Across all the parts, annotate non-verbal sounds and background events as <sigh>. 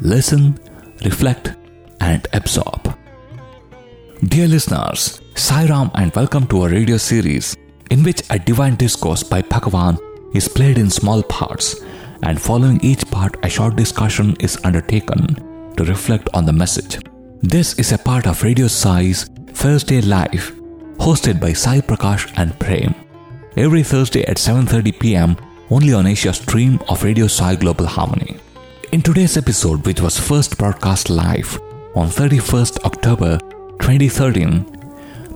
Listen, reflect, and absorb. Dear listeners, Sairam and welcome to a radio series in which a divine discourse by Bhagavan is played in small parts, and following each part, a short discussion is undertaken to reflect on the message. This is a part of Radio Sai's Thursday Live, hosted by Sai Prakash and Prem. Every Thursday at 7:30 p.m. only on Asia stream of Radio Sai Global Harmony. In today's episode, which was first broadcast live on 31st October 2013,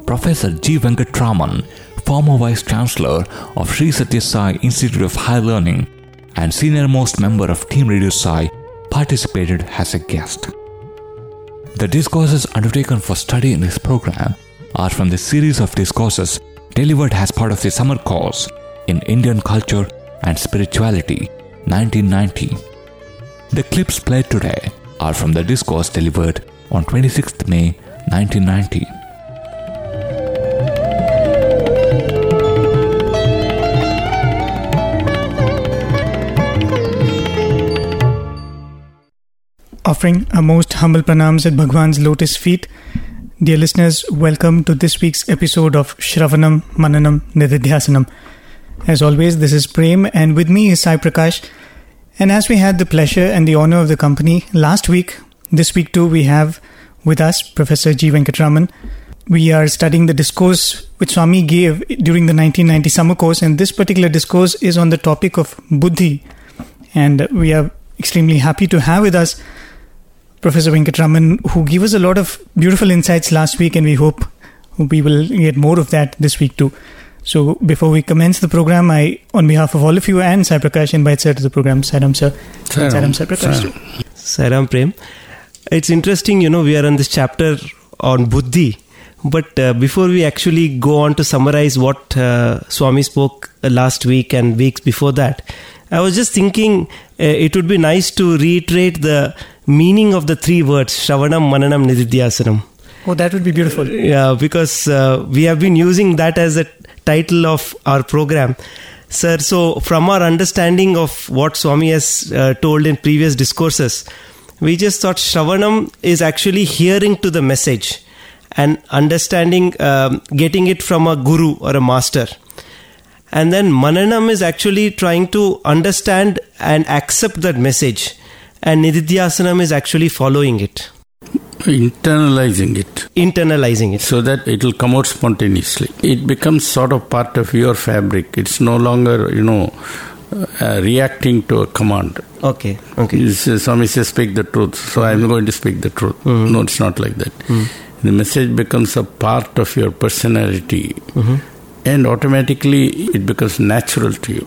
Professor G. Venkatraman, former Vice Chancellor of Sri Sathya Sai Institute of Higher Learning and senior most member of Team Radio Sai, participated as a guest. The discourses undertaken for study in this program are from the series of discourses delivered as part of the summer course in Indian Culture and Spirituality 1990. The clips played today are from the discourse delivered on 26th May 1990. Offering a most humble pranams at Bhagwan's lotus feet. Dear listeners, welcome to this week's episode of Shravanam Mananam Nididhyasanam. As always, this is Prem, and with me is Sai Prakash. And as we had the pleasure and the honor of the company last week, this week too, we have with us Professor G. Venkatraman. We are studying the discourse which Swami gave during the 1990 summer course, and this particular discourse is on the topic of buddhi. And we are extremely happy to have with us Professor Venkatraman, who gave us a lot of beautiful insights last week, and we hope we will get more of that this week too. So before we commence the program, I, on behalf of all of you and Sai Prakash, invite sir to the program. Sairam sir. Sairam Sai Prakash. Sairam Prem. It's interesting, you know, we are on this chapter on buddhi. But uh, before we actually go on to summarize what uh, Swami spoke uh, last week and weeks before that, I was just thinking uh, it would be nice to reiterate the meaning of the three words Shravanam, Mananam, Nididhyasanam. Oh, that would be beautiful. Yeah, because uh, we have been using that as a title of our program. Sir, so from our understanding of what Swami has uh, told in previous discourses, we just thought Shravanam is actually hearing to the message and understanding, um, getting it from a guru or a master. And then Mananam is actually trying to understand and accept that message. And Nididhyasanam is actually following it. Internalizing it. Internalizing it. So that it will come out spontaneously. It becomes sort of part of your fabric. It's no longer, you know, uh, reacting to a command. Okay. Okay. It's, Swami says, speak the truth. So I'm going to speak the truth. Mm-hmm. No, it's not like that. Mm. The message becomes a part of your personality. Mm-hmm. And automatically it becomes natural to you.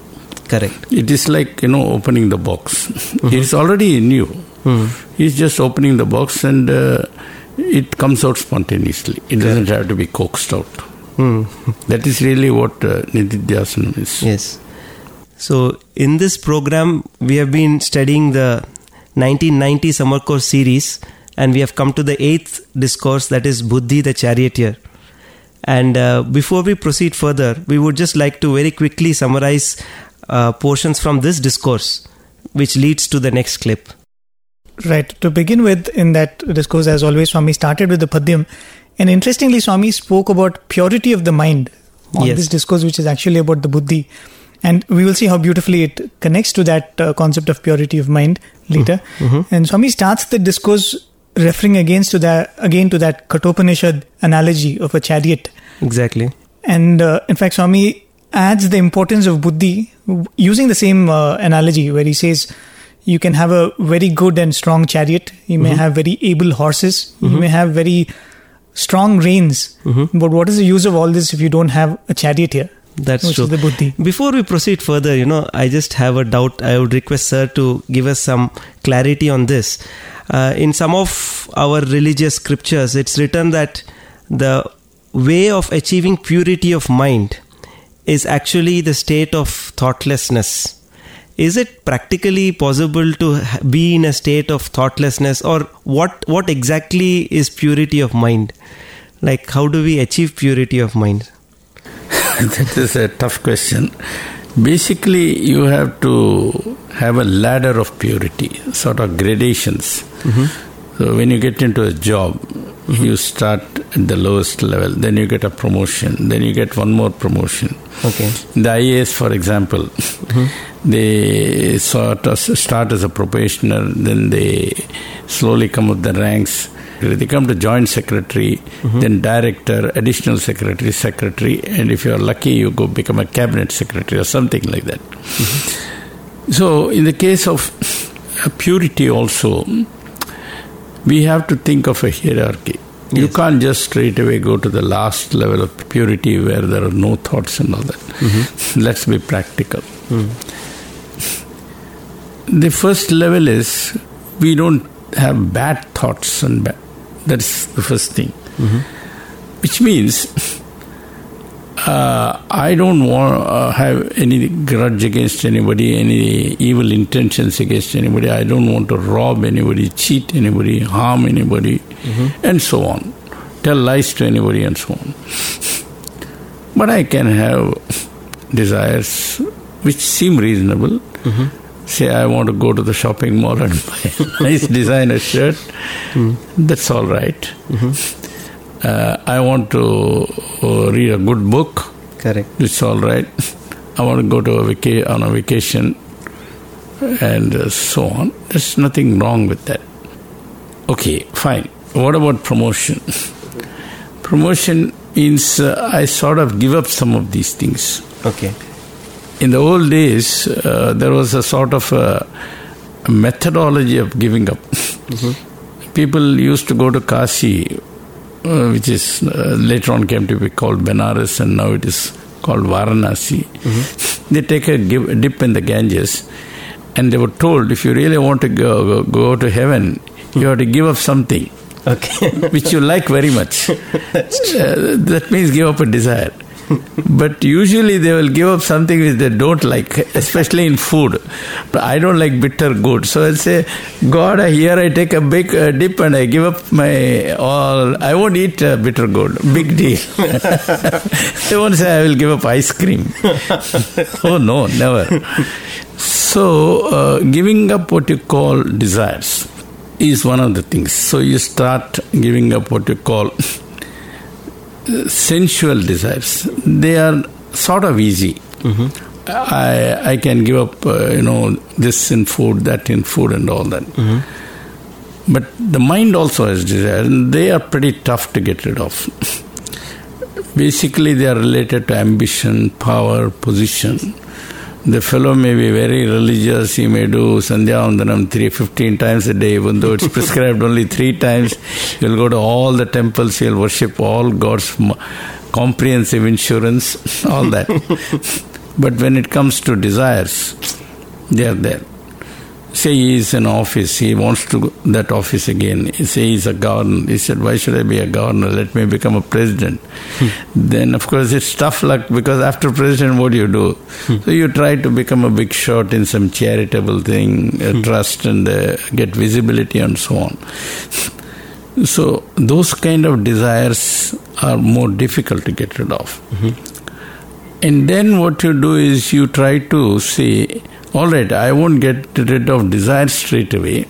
Correct. It is like, you know, opening the box. It's already in you. Mm. He's just opening the box and uh, it comes out spontaneously. It doesn't have to be coaxed out. Mm. <laughs> That is really what uh, Nididhyasanam is. Yes. So, in this program, we have been studying the 1990 summer course series, and we have come to the eighth discourse that is Buddhi the Charioteer. And uh, before we proceed further, we would just like to very quickly summarize uh, portions from this discourse, which leads to the next clip. Right. To begin with, in that discourse, as always, Swami started with the Padyam. And interestingly, Swami spoke about purity of the mind on Yes. this discourse, which is actually about the buddhi. And we will see how beautifully it connects to that uh, concept of purity of mind later. And Swami starts the discourse referring against to that again to that Katopanishad analogy of a chariot. Exactly. And uh, in fact, Swami adds the importance of buddhi using the same uh, analogy where he says you can have a very good and strong chariot, you may mm-hmm. have very able horses, you mm-hmm. may have very strong reins. Mm-hmm. But what is the use of all this if you don't have a chariot here? That's true. the buddhi. Before we proceed further, you know, I just have a doubt. I would request Sir to give us some clarity on this. Uh, in some of our religious scriptures, it's written that the way of achieving purity of mind is actually the state of thoughtlessness. Is it practically possible to be in a state of thoughtlessness, or what? What exactly is purity of mind? Like, how do we achieve purity of mind? <laughs> that is a tough question. Basically, you have to have a ladder of purity, sort of gradations. Mm-hmm. So when you get into a job, you start at the lowest level, then you get a promotion, then you get one more promotion. Okay. In the IAS, for example, mm-hmm. they sort of start as a probationer, then they slowly come up the ranks. They come to joint secretary, mm-hmm. then director, additional secretary, secretary, and if you're lucky, you go become a cabinet secretary or something like that. Mm-hmm. So, in the case of purity, also, we have to think of a hierarchy. You can't just straight away go to the last level of purity where there are no thoughts and all that. Mm-hmm. Let's be practical. Mm. The first level is we don't have bad thoughts and bad. That's the first thing. Mm-hmm. Which means uh, I don't want uh, have any grudge against anybody, any evil intentions against anybody. I don't want to rob anybody, cheat anybody, harm anybody, and so on. Tell lies to anybody, and so on. But I can have desires which seem reasonable. Say, I want to go to the shopping mall and <laughs> buy a nice designer shirt. That's all right. Uh, I want to uh, read a good book. Correct. It's all right. I want to go to a vaca- on a vacation and uh, so on. There's nothing wrong with that. Okay, fine. What about promotion? Promotion means uh, I sort of give up some of these things. Okay. In the old days, uh, there was a sort of a, a methodology of giving up. People used to go to Kashi, uh, which is uh, later on came to be called Benares, and now it is called Varanasi. They take a dip in the Ganges, and they were told if you really want to go, go, go to heaven, you have to give up something Okay. <laughs> which you like very much. <laughs> Uh, that means give up a desire. <laughs> but usually they will give up something which they don't like, especially in food. But I don't like bitter good, so I'll say, God, here I take a big uh, dip and I give up my all. I won't eat uh, bitter good. Big deal. <laughs> they won't say I will give up ice cream. <laughs> oh no, never. So uh, giving up what you call desires is one of the things. So you start giving up what you call sensual desires. They are sort of easy. I I can give up, uh, you know, this in food, that in food, and all that. But the mind also has desires, and they are pretty tough to get rid of. <laughs> Basically, they are related to ambition, power, position. The fellow may be very religious, he may do Sandhya Vandanam three, 15 times a day, even though it's prescribed only three times. He'll go to all the temples, he'll worship all God's comprehensive insurance, all that. <laughs> but when it comes to desires, they are there. Say he is in office, he wants to that office again. He say he's a governor. He said, Why should I be a governor? Let me become a president. then, of course, it's tough luck because after president, what do you do? so you try to become a big shot in some charitable thing, uh, trust, and uh, get visibility and so on. So, those kind of desires are more difficult to get rid of. And then what you do is you try to say, all right, I won't get rid of desire straight away,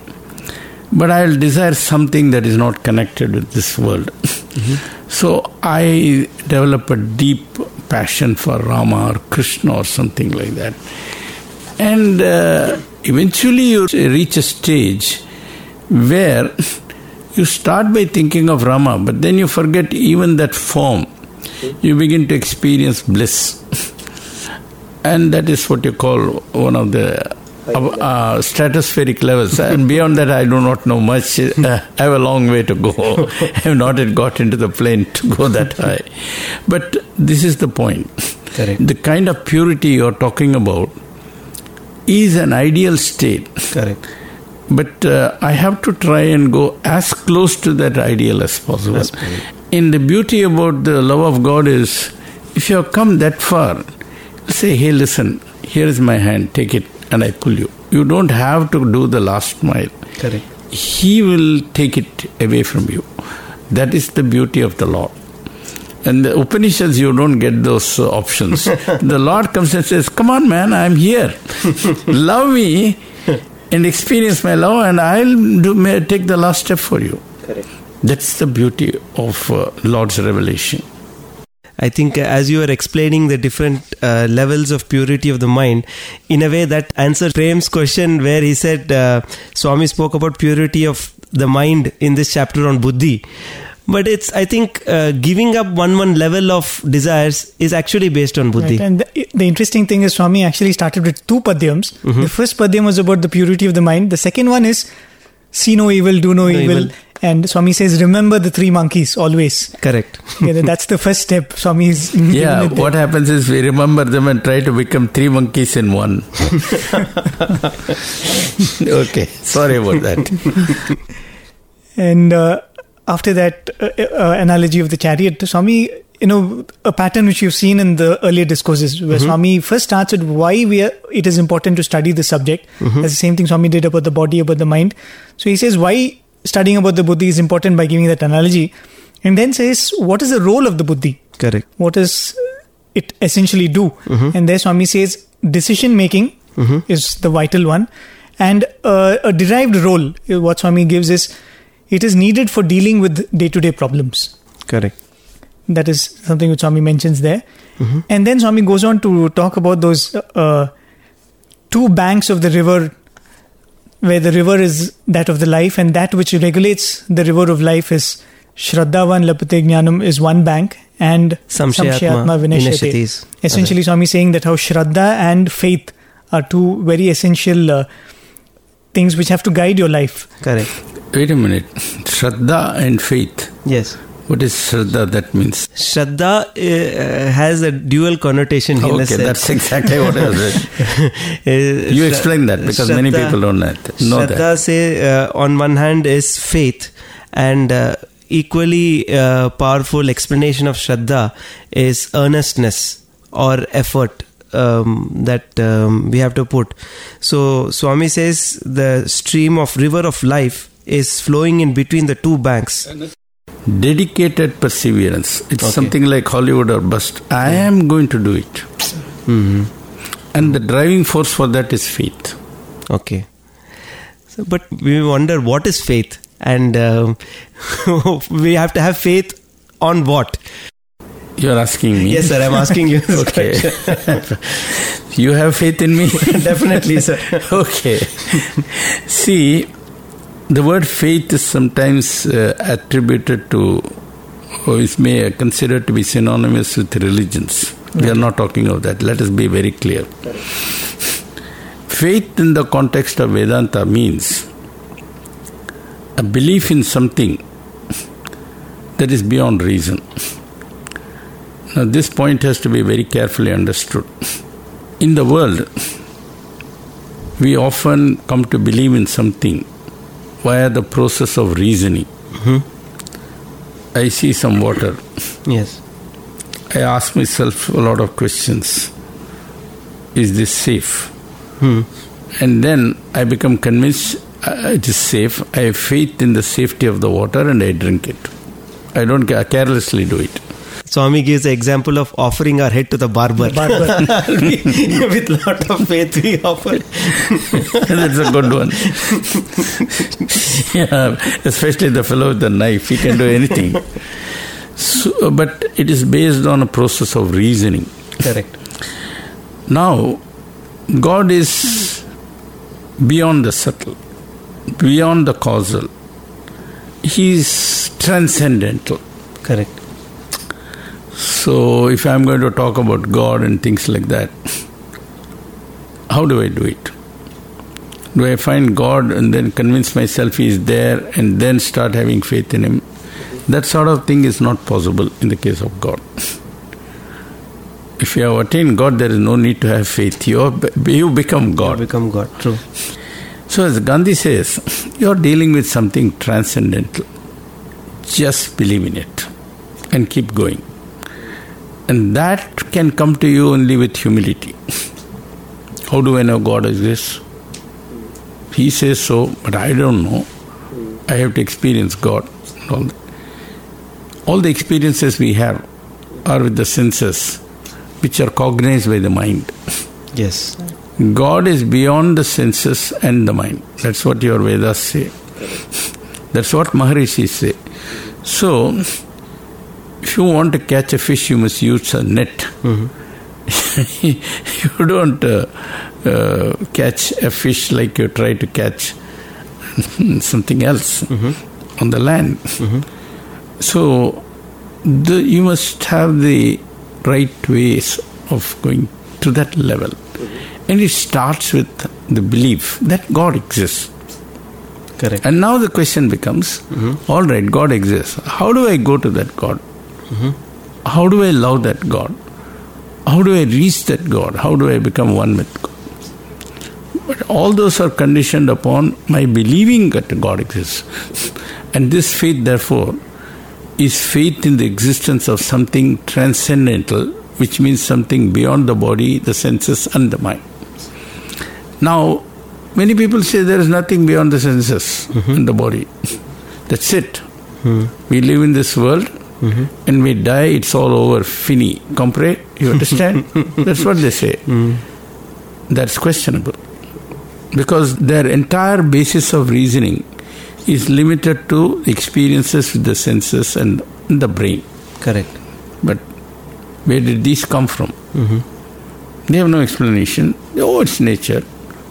but I'll desire something that is not connected with this world. <laughs> So I develop a deep passion for Rama or Krishna or something like that. And uh, eventually you reach a stage where you start by thinking of Rama, but then you forget even that form. You begin to experience bliss. <laughs> And that is what you call one of the uh, uh, stratospheric levels. And beyond that, I do not know much. Uh, I have a long way to go. <laughs> I have not yet got into the plane to go that high. But this is the point. Correct. The kind of purity you're talking about is an ideal state. Correct. But uh, I have to try and go as close to that ideal as possible. As possible. And the beauty about the love of God is if you have come that far, say, hey, listen, here is my hand, take it, and I pull you. You don't have to do the last mile. Correct. He will take it away from you. That is the beauty of the Lord. And the Upanishads, you don't get those uh, options. <laughs> the Lord comes and says, Come on, man, I'm here. <laughs> love me and experience my love, and I'll do, may take the last step for you. Correct. That's the beauty of uh, Lord's revelation. I think uh, as you are explaining the different uh, levels of purity of the mind, in a way that answered Prem's question where he said uh, Swami spoke about purity of the mind in this chapter on buddhi. But it's, I think, uh, giving up one one level of desires is actually based on buddhi. Right. And the, the interesting thing is, Swami actually started with two padyams. Mm-hmm. The first padyam was about the purity of the mind. The second one is see no evil, do no, evil. evil. And Swami says, remember the three monkeys always. Correct. Yeah, that's the first step. Swami is <laughs> Yeah, what happens is we remember them and try to become three monkeys in one. <laughs> okay, sorry about that. And uh, after that uh, uh, analogy of the chariot, Swami, you know, a pattern which you've seen in the earlier discourses, where Swami first starts with why we are, it is important to study the subject. That's the same thing Swami did about the body, about the mind. So he says why studying about the buddhi is important by giving that analogy, and then says what is the role of the buddhi? Correct. What does it essentially do? And there Swami says decision making is the vital one, and uh, a derived role. What Swami gives is it is needed for dealing with day to day problems. Correct. That is something which Swami mentions there. And then Swami goes on to talk about those uh, two banks of the river, where the river is that of the life, and that which regulates the river of life is Shraddhavan Labhate Jnanam is one bank, and Samshayatma Vinashyate. Vinashyate is Essentially, Swami saying that how Shraddha and faith are two very essential uh, things which have to guide your life. Correct. Wait a minute. Shraddha and faith. Yes. What is Shraddha? That means. Shraddha uh, has a dual connotation in a Okay, sense. that's exactly what I was read. <laughs> Uh, You Shra- explain that because many people don't know that. Know Shraddha that. say uh, on one hand is faith and uh, equally uh, powerful explanation of Shraddha is earnestness or effort um, that um, we have to put. So Swami says the stream of river of life is flowing in between the two banks. Dedicated perseverance. It's Okay. something like Hollywood or bust. I am going to do it. Mm-hmm. And the driving force for that is faith. Okay. So, but we wonder what is faith, and um, <laughs> we have to have faith on what? You're asking me. Yes, sir. I'm asking you. <laughs> Okay. <laughs> you have faith in me? Definitely, sir. okay. See, the word faith is sometimes uh, attributed to, or is may considered to be synonymous with religions. We are not talking of that. Let us be very clear. Faith in the context of Vedanta means a belief in something that is beyond reason. Now, this point has to be very carefully understood. In the world, we often come to believe in something via the process of reasoning. I see some water. Yes. I ask myself a lot of questions. Is this safe? Hmm. And then I become convinced uh, it is safe. I have faith in the safety of the water and I drink it. I don't carelessly do it. Swami gives the example of offering our head to the barber. Barber. <laughs> With lot of faith, we offer. <laughs> That's a good one. <laughs> yeah, especially the fellow with the knife, he can do anything. So, but it is based on a process of reasoning. Correct. Now, God is beyond the subtle, beyond the causal. He is transcendental. Correct. So, if I'm going to talk about God and things like that, how do I do it? Do I find God and then convince myself He is there and then start having faith in Him? That sort of thing is not possible in the case of God. If you have attained God, there is no need to have faith. You, are, you become God. Become God. True. So, as Gandhi says, you are dealing with something transcendental. Just believe in it and keep going. And that can come to you only with humility. How do I know God exists? He says so, but I don't know. I have to experience God. All, that. all the experiences we have are with the senses, which are cognized by the mind. Yes. God is beyond the senses and the mind. That's what your Vedas say. That's what Maharishi say. So, if you want to catch a fish, you must use a net. <laughs> you don't uh, uh, catch a fish like you try to catch <laughs> something else on the land. So, the, you must have the right ways of going to that level. And it starts with the belief that God exists. Correct. And now the question becomes all right, God exists. How do I go to that God? Mm-hmm. How do I love that God? How do I reach that God? How do I become one with God? But all those are conditioned upon my believing that God exists. and this faith, therefore, is faith in the existence of something transcendental, which means something beyond the body, the senses, and the mind. Now, many people say there is nothing beyond the senses mm-hmm. and the body. That's it. Hmm. We live in this world Mm-hmm. and we die, it's all over. Fini. Compre? You understand? <laughs> That's what they say. Mm. That's questionable. Because their entire basis of reasoning is limited to experiences with the senses and the brain. Correct. But where did these come from? Mm-hmm. They have no explanation. Oh, it's nature.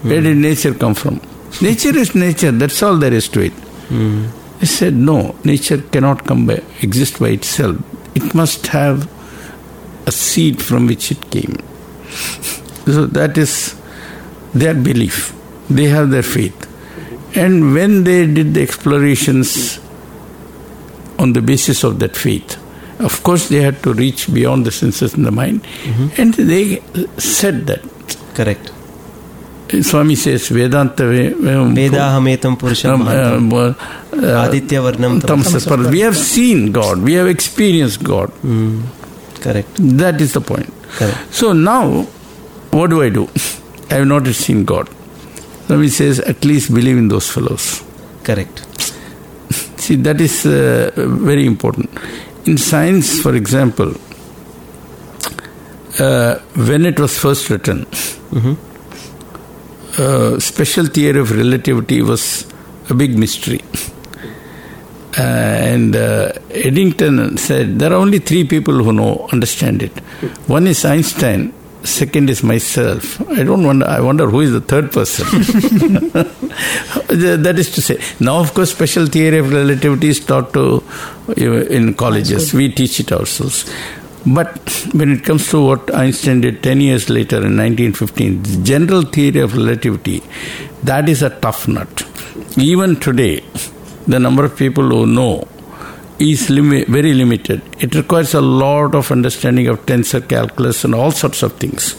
Where did mm. nature come from? Nature is nature. That's all there is to it. Mm. They said no. Nature cannot come by exist by itself. It must have a seed from which it came. <laughs> So that is their belief. They have their faith. And when they did the explorations on the basis of that faith, of course they had to reach beyond the senses and the mind. Mm-hmm. And they said that. Correct. Swami says Vedanta ve- Vedahametam purusham mahantam. Aditya varnam tamsas paras. We have seen God, we have experienced God. Correct. That is the point. Correct. So now, what do I do? <laughs> I have not seen God. Swami says, at least believe in those fellows. Correct. See, that is uh, very important. In science, for example, uh, when it was first written, uh, special theory of relativity was a big mystery. Uh, and uh, Eddington said there are only three people who know understand it. One is Einstein. Second is myself. I don't wonder. I wonder who is the third person. <laughs> that is to say, now of course, special theory of relativity is taught to uh, in colleges. We teach it ourselves. But when it comes to what Einstein did 10 years later in 1915, the general theory of relativity, that is a tough nut. Even today, the number of people who know is limi- very limited. It requires a lot of understanding of tensor calculus and all sorts of things.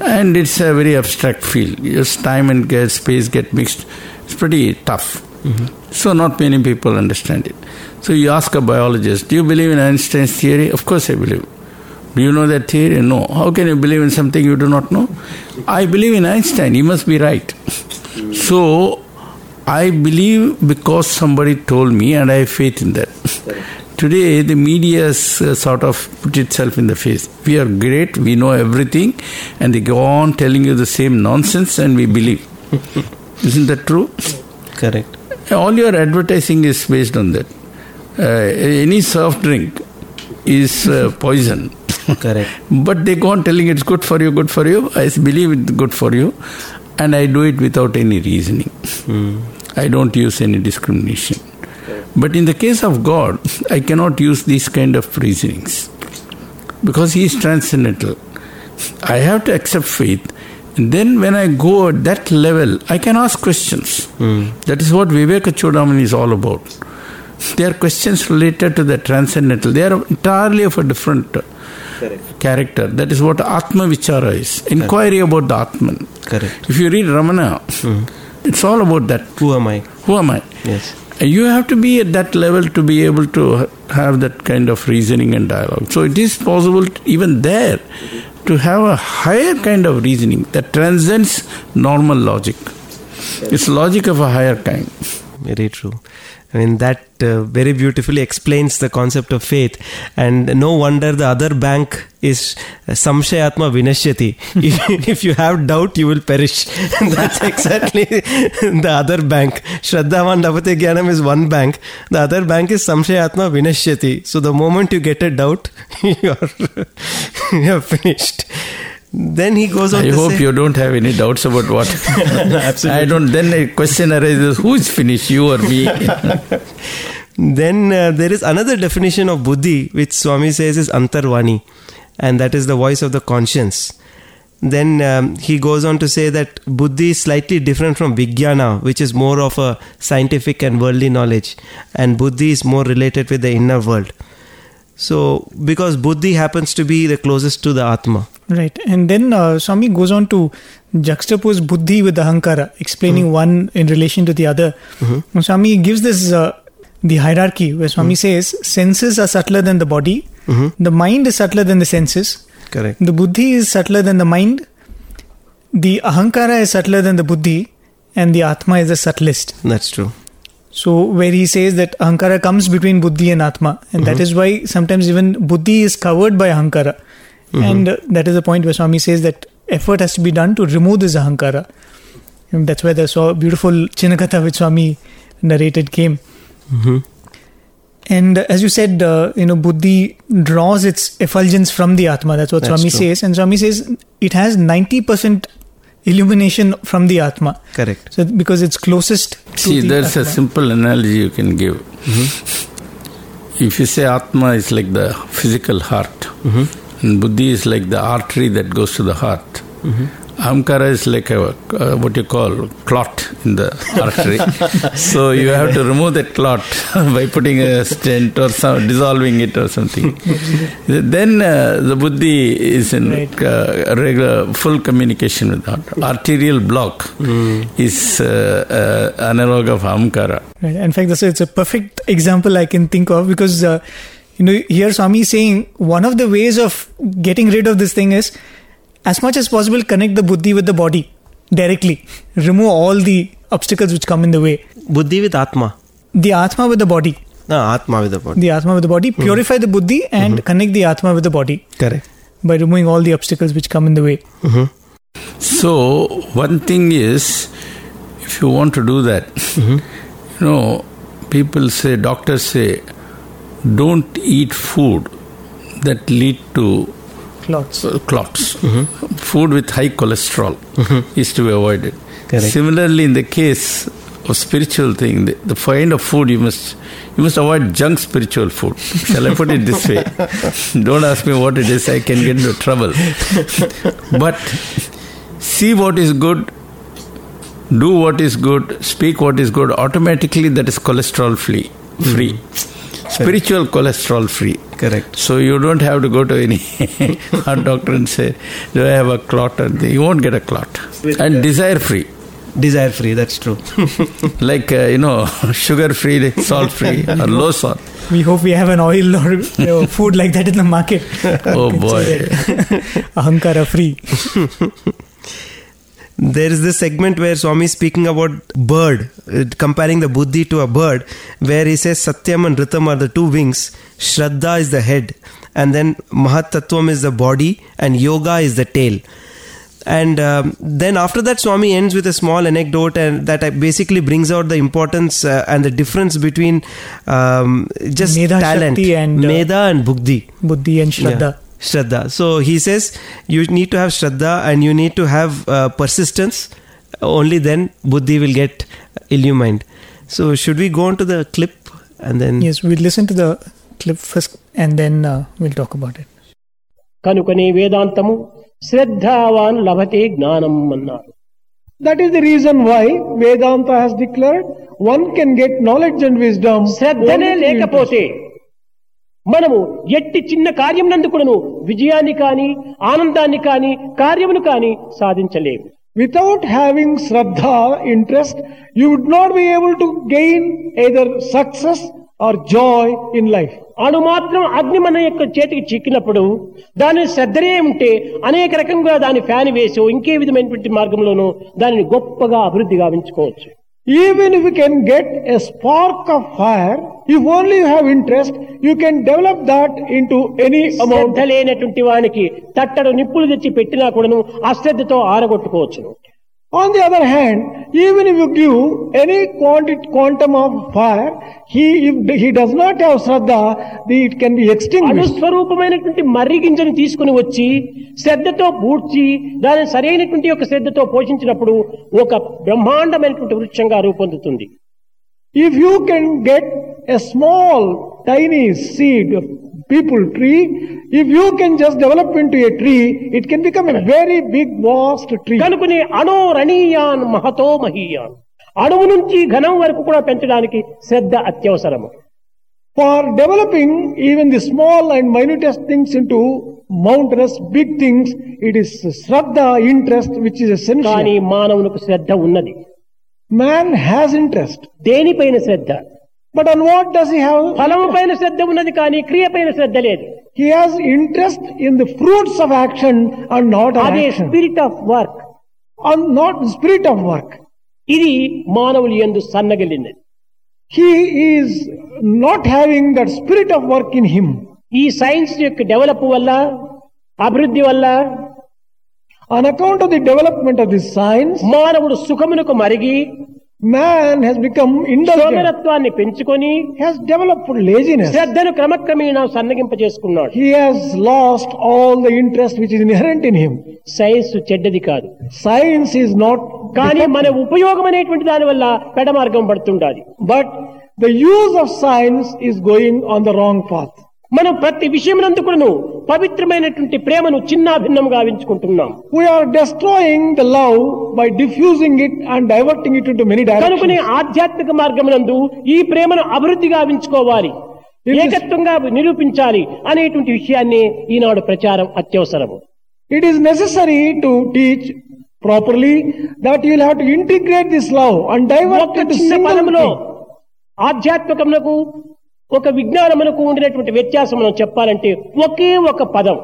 And it's a very abstract field. Just time and space get mixed. It's pretty tough. Mm-hmm. So not many people understand it. So you ask a biologist, do you believe in Einstein's theory? Of course I believe. Do you know that theory? No. How can you believe in something you do not know? I believe in Einstein. He must be right. So I believe because somebody told me and I have faith in that. Today, the media has uh, sort of put itself in the face. We are great, we know everything, and they go on telling you the same nonsense, and we believe. <laughs> Isn't that true? Correct. All your advertising is based on that. Uh, any soft drink is uh, poison. <laughs> Correct. but they go on telling it's good for you, good for you. I believe it's good for you, and I do it without any reasoning. I don't use any discrimination. But in the case of God, <laughs> I cannot use these kind of reasonings because He is transcendental. I have to accept faith. And then when I go at that level, I can ask questions. That is what Viveka Chudamani is all about. They are questions related to the transcendental. They are entirely of a different uh, character. That is what Atma Vichara is. Inquiry about the Atman. Correct. If you read Ramana, it's all about that. Who am I? Who am I? Yes. You have to be at that level to be able to have that kind of reasoning and dialogue. So it is possible, to- even there, to have a higher kind of reasoning that transcends normal logic. It's logic of a higher kind. Very true. I mean, that uh, very beautifully explains the concept of faith. And no wonder the other bank is uh, Samshayatma Vinashyati. <laughs> if, if you have doubt, you will perish. <laughs> That's exactly <laughs> the other bank. Shraddhavan Labhate Jnanam is one bank. The other bank is Samshayatma Vinashyati. So the moment you get a doubt, you're, you're finished. Then he goes on I hope say, you don't have any doubts about what. <laughs> Absolutely, I don't. Then a question arises: Who is finished, you or me? <laughs> Then uh, there is another definition of buddhi, which Swami says is antarvani, and that is the voice of the conscience. Then um, he goes on to say that buddhi is slightly different from vijnana, which is more of a scientific and worldly knowledge, and buddhi is more related with the inner world. So, because buddhi happens to be the closest to the atma. Right. And then uh, Swami goes on to juxtapose buddhi with ahankara, explaining one in relation to the other. And Swami gives this uh, the hierarchy where Swami says senses are subtler than the body, the mind is subtler than the senses, Correct. the buddhi is subtler than the mind, the ahankara is subtler than the buddhi, and the atma is the subtlest. That's true. So, where he says that ahankara comes between buddhi and atma, and that is why sometimes even buddhi is covered by ahankara. And uh, that is the point where Swami says that effort has to be done to remove this ahankara. And that's where the so beautiful Chinna Katha which Swami narrated came. And uh, as you said, uh, you know, buddhi draws its effulgence from the atma. That's what That's Swami true. says. And Swami says it has 90% illumination from the atma. Correct. So, because it's closest to See, the there's a simple analogy you can give. Mm-hmm. If you say Atma is like the physical heart, mm-hmm. and Buddhi is like the artery that goes to the heart, mm-hmm. Ahamkara is like a uh, what you call clot in the artery. so you have to remove that clot <laughs> by putting a stent or some, dissolving it or something. then uh, the Buddhi is in Right. uh, regular full communication with the heart. Arterial block is uh, uh, analog of Ahamkara. Right. In fact, that's a, it's a perfect example I can think of because, uh, you know, here Swami is saying one of the ways of getting rid of this thing is as much as possible connect the buddhi with the body directly. Remove all the obstacles which come in the way. Buddhi with atma. The atma with the body. No, atma with the body. The atma with the body. Hmm. Purify the buddhi and hmm. connect the atma with the body Correct. by removing all the obstacles which come in the way. Hmm. So, one thing is, if you want to do that, you know, people say, doctors say, don't eat food that lead to Clots. uh, clots. Food with high cholesterol is to be avoided. Correct. Similarly, in the case of spiritual thing, the, the kind of food you must you must avoid junk spiritual food. Shall I put it this way? <laughs> Don't ask me what it is; I can get into trouble. <laughs> but see what is good, do what is good, speak what is good. Automatically, that is cholesterol free. Free. Spiritual cholesterol free. Correct. So you don't have to go to any <laughs> heart doctor and say, "Do I have a clot?" And you won't get a clot. And desire free, Desire free, that's true. <laughs> like uh, you know, <laughs> sugar free, salt free, or low salt. We hope we have an oil or you know, food like that in the market. Oh boy! Ahankara free. there is this segment where Swami is speaking about bird, uh, comparing the buddhi to a bird, where he says Satyam and Ritam are the two wings, Shraddha is the head, and then Mahat Tattvam is the body, and Yoga is the tail. And um, then after that, Swami ends with a small anecdote, and that basically brings out the importance uh, and the difference between um, just Medha talent, and, uh, Medha and Buddhi. Buddhi and Shraddha. Yeah. Shraddha. So he says you need to have Shraddha and you need to have uh, persistence. Only then Buddhi will get illumined. So should we go on to the clip and then Yes, we'll listen to the clip first and then uh, we'll talk about it. కనుకనే వేదాంతము శ్రద్ధావాన్ లభతే జ్ఞానం అన్నారు That is the reason why Vedanta has declared one can get knowledge and wisdom. శ్రద్ధనే only through లేకపోతే మనము ఎట్టి చిన్న కార్యం నందుకును విజయాన్ని కాని ఆనందాన్ని కాని కార్యమును కాని సాధించలేము Without having Shraddha, interest, you would not be able to gain either success or joy in life అణు మాత్రం అగ్ని మన యొక్క చేతికి చిక్కినప్పుడు దాని శ్రద్ధనే ఉంటే అనేక రకంగా దాని ఫ్యాన్ వేసి ఇంకే విధమైనటువంటి మార్గంలోనూ దానిని గొప్పగా అభివృద్ధి గావించుకోవచ్చు. Even you can get a spark of fire you only have interest you can develop that into any amount లేనటువంటి వానికి తట్టడు నిప్పులు తెచ్చి పెట్టినా కూడాను అశ్రద్ధతో ఆరగొట్టుకోవచ్చును. On the other hand, even if you give any quantity, quantum of fire, he, if he does not have Shraddha, the- it can be extinguished. అనుస్వరూపమైనటువంటి మర్రి గింజను తీసుకుని వచ్చి శ్రద్ధతో పూడ్చి దాని సరైనటువంటి యొక్క శ్రద్ధతో పోషించినప్పుడు ఒక బ్రహ్మాండమైనటువంటి వృక్షంగా రూపొందుతుంది If you can get a small, tiny seed of people tree, if you can just develop into a tree, it can become a very big, vast tree. కనుకనే అణో రణీయాన్ మహతో మహీయాన్ అణువు నుంచి ఘనం వరకు కూడా పెంచడానికి శ్రద్ధ అత్యవసరము For developing even the small and minutest things into mountainous big things, it is Shraddha, interest, which is కానీ essential. మానవునికి శ్రద్ధ ఉన్నది Man has interest. దేనిపైన శ్రద్ధ but on what does he have ఫలము పైన శ్రద్ధ ఉన్నది కానీ క్రియ పైన శ్రద్ధ లేదు. He has interest in the fruits of action and not అదే spirit of work and not spirit of work ఇది మానవులు ఎందు సన్నగిలినది. He is not having that spirit of work in him ఈ సైన్స్ యొక్క డెవలప్ వల్ల అభివృద్ధి వల్ల on account of the development of the science మానవుడు సుఖమునకు మరిగి మ్యాన్ హెస్ బికమ్ సోమరత్వాన్ని పెంచుకొని హెస్ డెవలప్డ్ లేజినెస్ శ్రద్ధను క్రమక్రమేణా సన్నగింప చేసుకున్నాడు he has lost all the interest which is inherent in him science చెడ్డది కాదు. సైన్స్ ఈజ్ నాట్ కానీ మన ఉపయోగం అనేటువంటి దాని వల్ల పెడమార్గం పడుతుండాలి. But the use of science is going on the wrong path మనం ప్రతి విషయమునందు కూడాను పవిత్రమైనటువంటి ప్రేమను చిన్నాభిన్నంగా భిన్నంగా we are destroying the love by diffusing it and diverting it to many కనుకనే ఆధ్యాత్మిక మార్గమునందు ఈ ప్రేమను అభివృద్ధిగా ఎంచుకోవాలి ఏకత్వంగా నిరూపించాలి అనేటువంటి విషయాన్ని ఈనాడు ప్రచారం అత్యవసరము. It is necessary to teach properly that you have to integrate this love and divert ఆధ్యాత్మికమునకు ఒక విజ్ఞానమునకు ఉండేటువంటి వ్యత్యాసం మనం చెప్పాలంటే ఒకే ఒక పదం.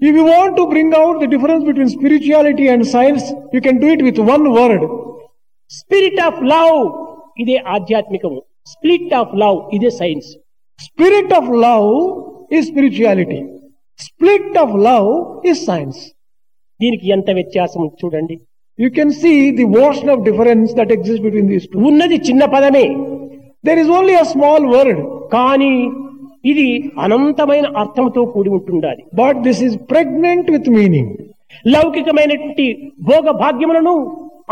If you want to bring out the difference between spirituality and science you can do it with one word spirit of love ఇదే ఆధ్యాత్మికము. స్పిరిట్ ఆఫ్ లవ్ ఇదే సైన్స్ స్పిరిట్ ఆఫ్ లవ్ ఈ స్పిరిచువాలిటీ స్ప్లిట్ ఆఫ్ లవ్ ఈ science దీనికి ఎంత వ్యత్యాసం చూడండి. You can see the motion of difference that exist between these ఉన్నది చిన్న పదమే. There is only a small word కానీ ఇది అనంతమైన అర్థంతో కూడి ఉంటుండాలి. But this is pregnant with meaning లౌకికమైనటువంటి భోగ భాగ్యములను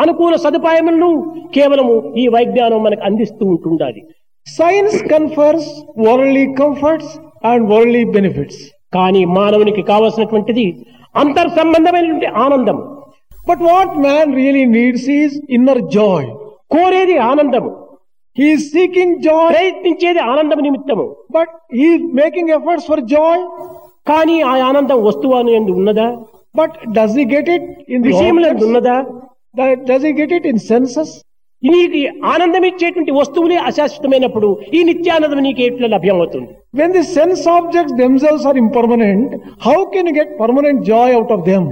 అనుకూల సదుపాయములను కేవలము ఈ వైజ్ఞానం మనకు అందిస్తూ ఉంటుండాలి. Science confers only comforts and only benefits కానీ మానవునికి కావలసినటువంటిది అంతర్ సంబంధమైనటువంటి ఆనందం. But what man really needs is inner joy కోరేది ఆనందము. హీ సీకింగ్ జాయ్ ప్రయత్నించేది ఆనందం నిమిత్తము. బట్ ఈ మేకింగ్ ఎఫర్ట్స్ ఫర్ జాయ్ కానీ ఆ ఆనందం వస్తువు అని ఉన్నదా? But does he get it in విషయంలో ఉన్నదా? Does he get it in senses నీకు ఆనందం ఇచ్చేటువంటి వస్తువులే అశాశ్వతమైనప్పుడు ఈ నిత్యానందం నీకు ఎట్లా లభ్యం అవుతుంది when the sense objects themselves are impermanent how can get permanent joy out of them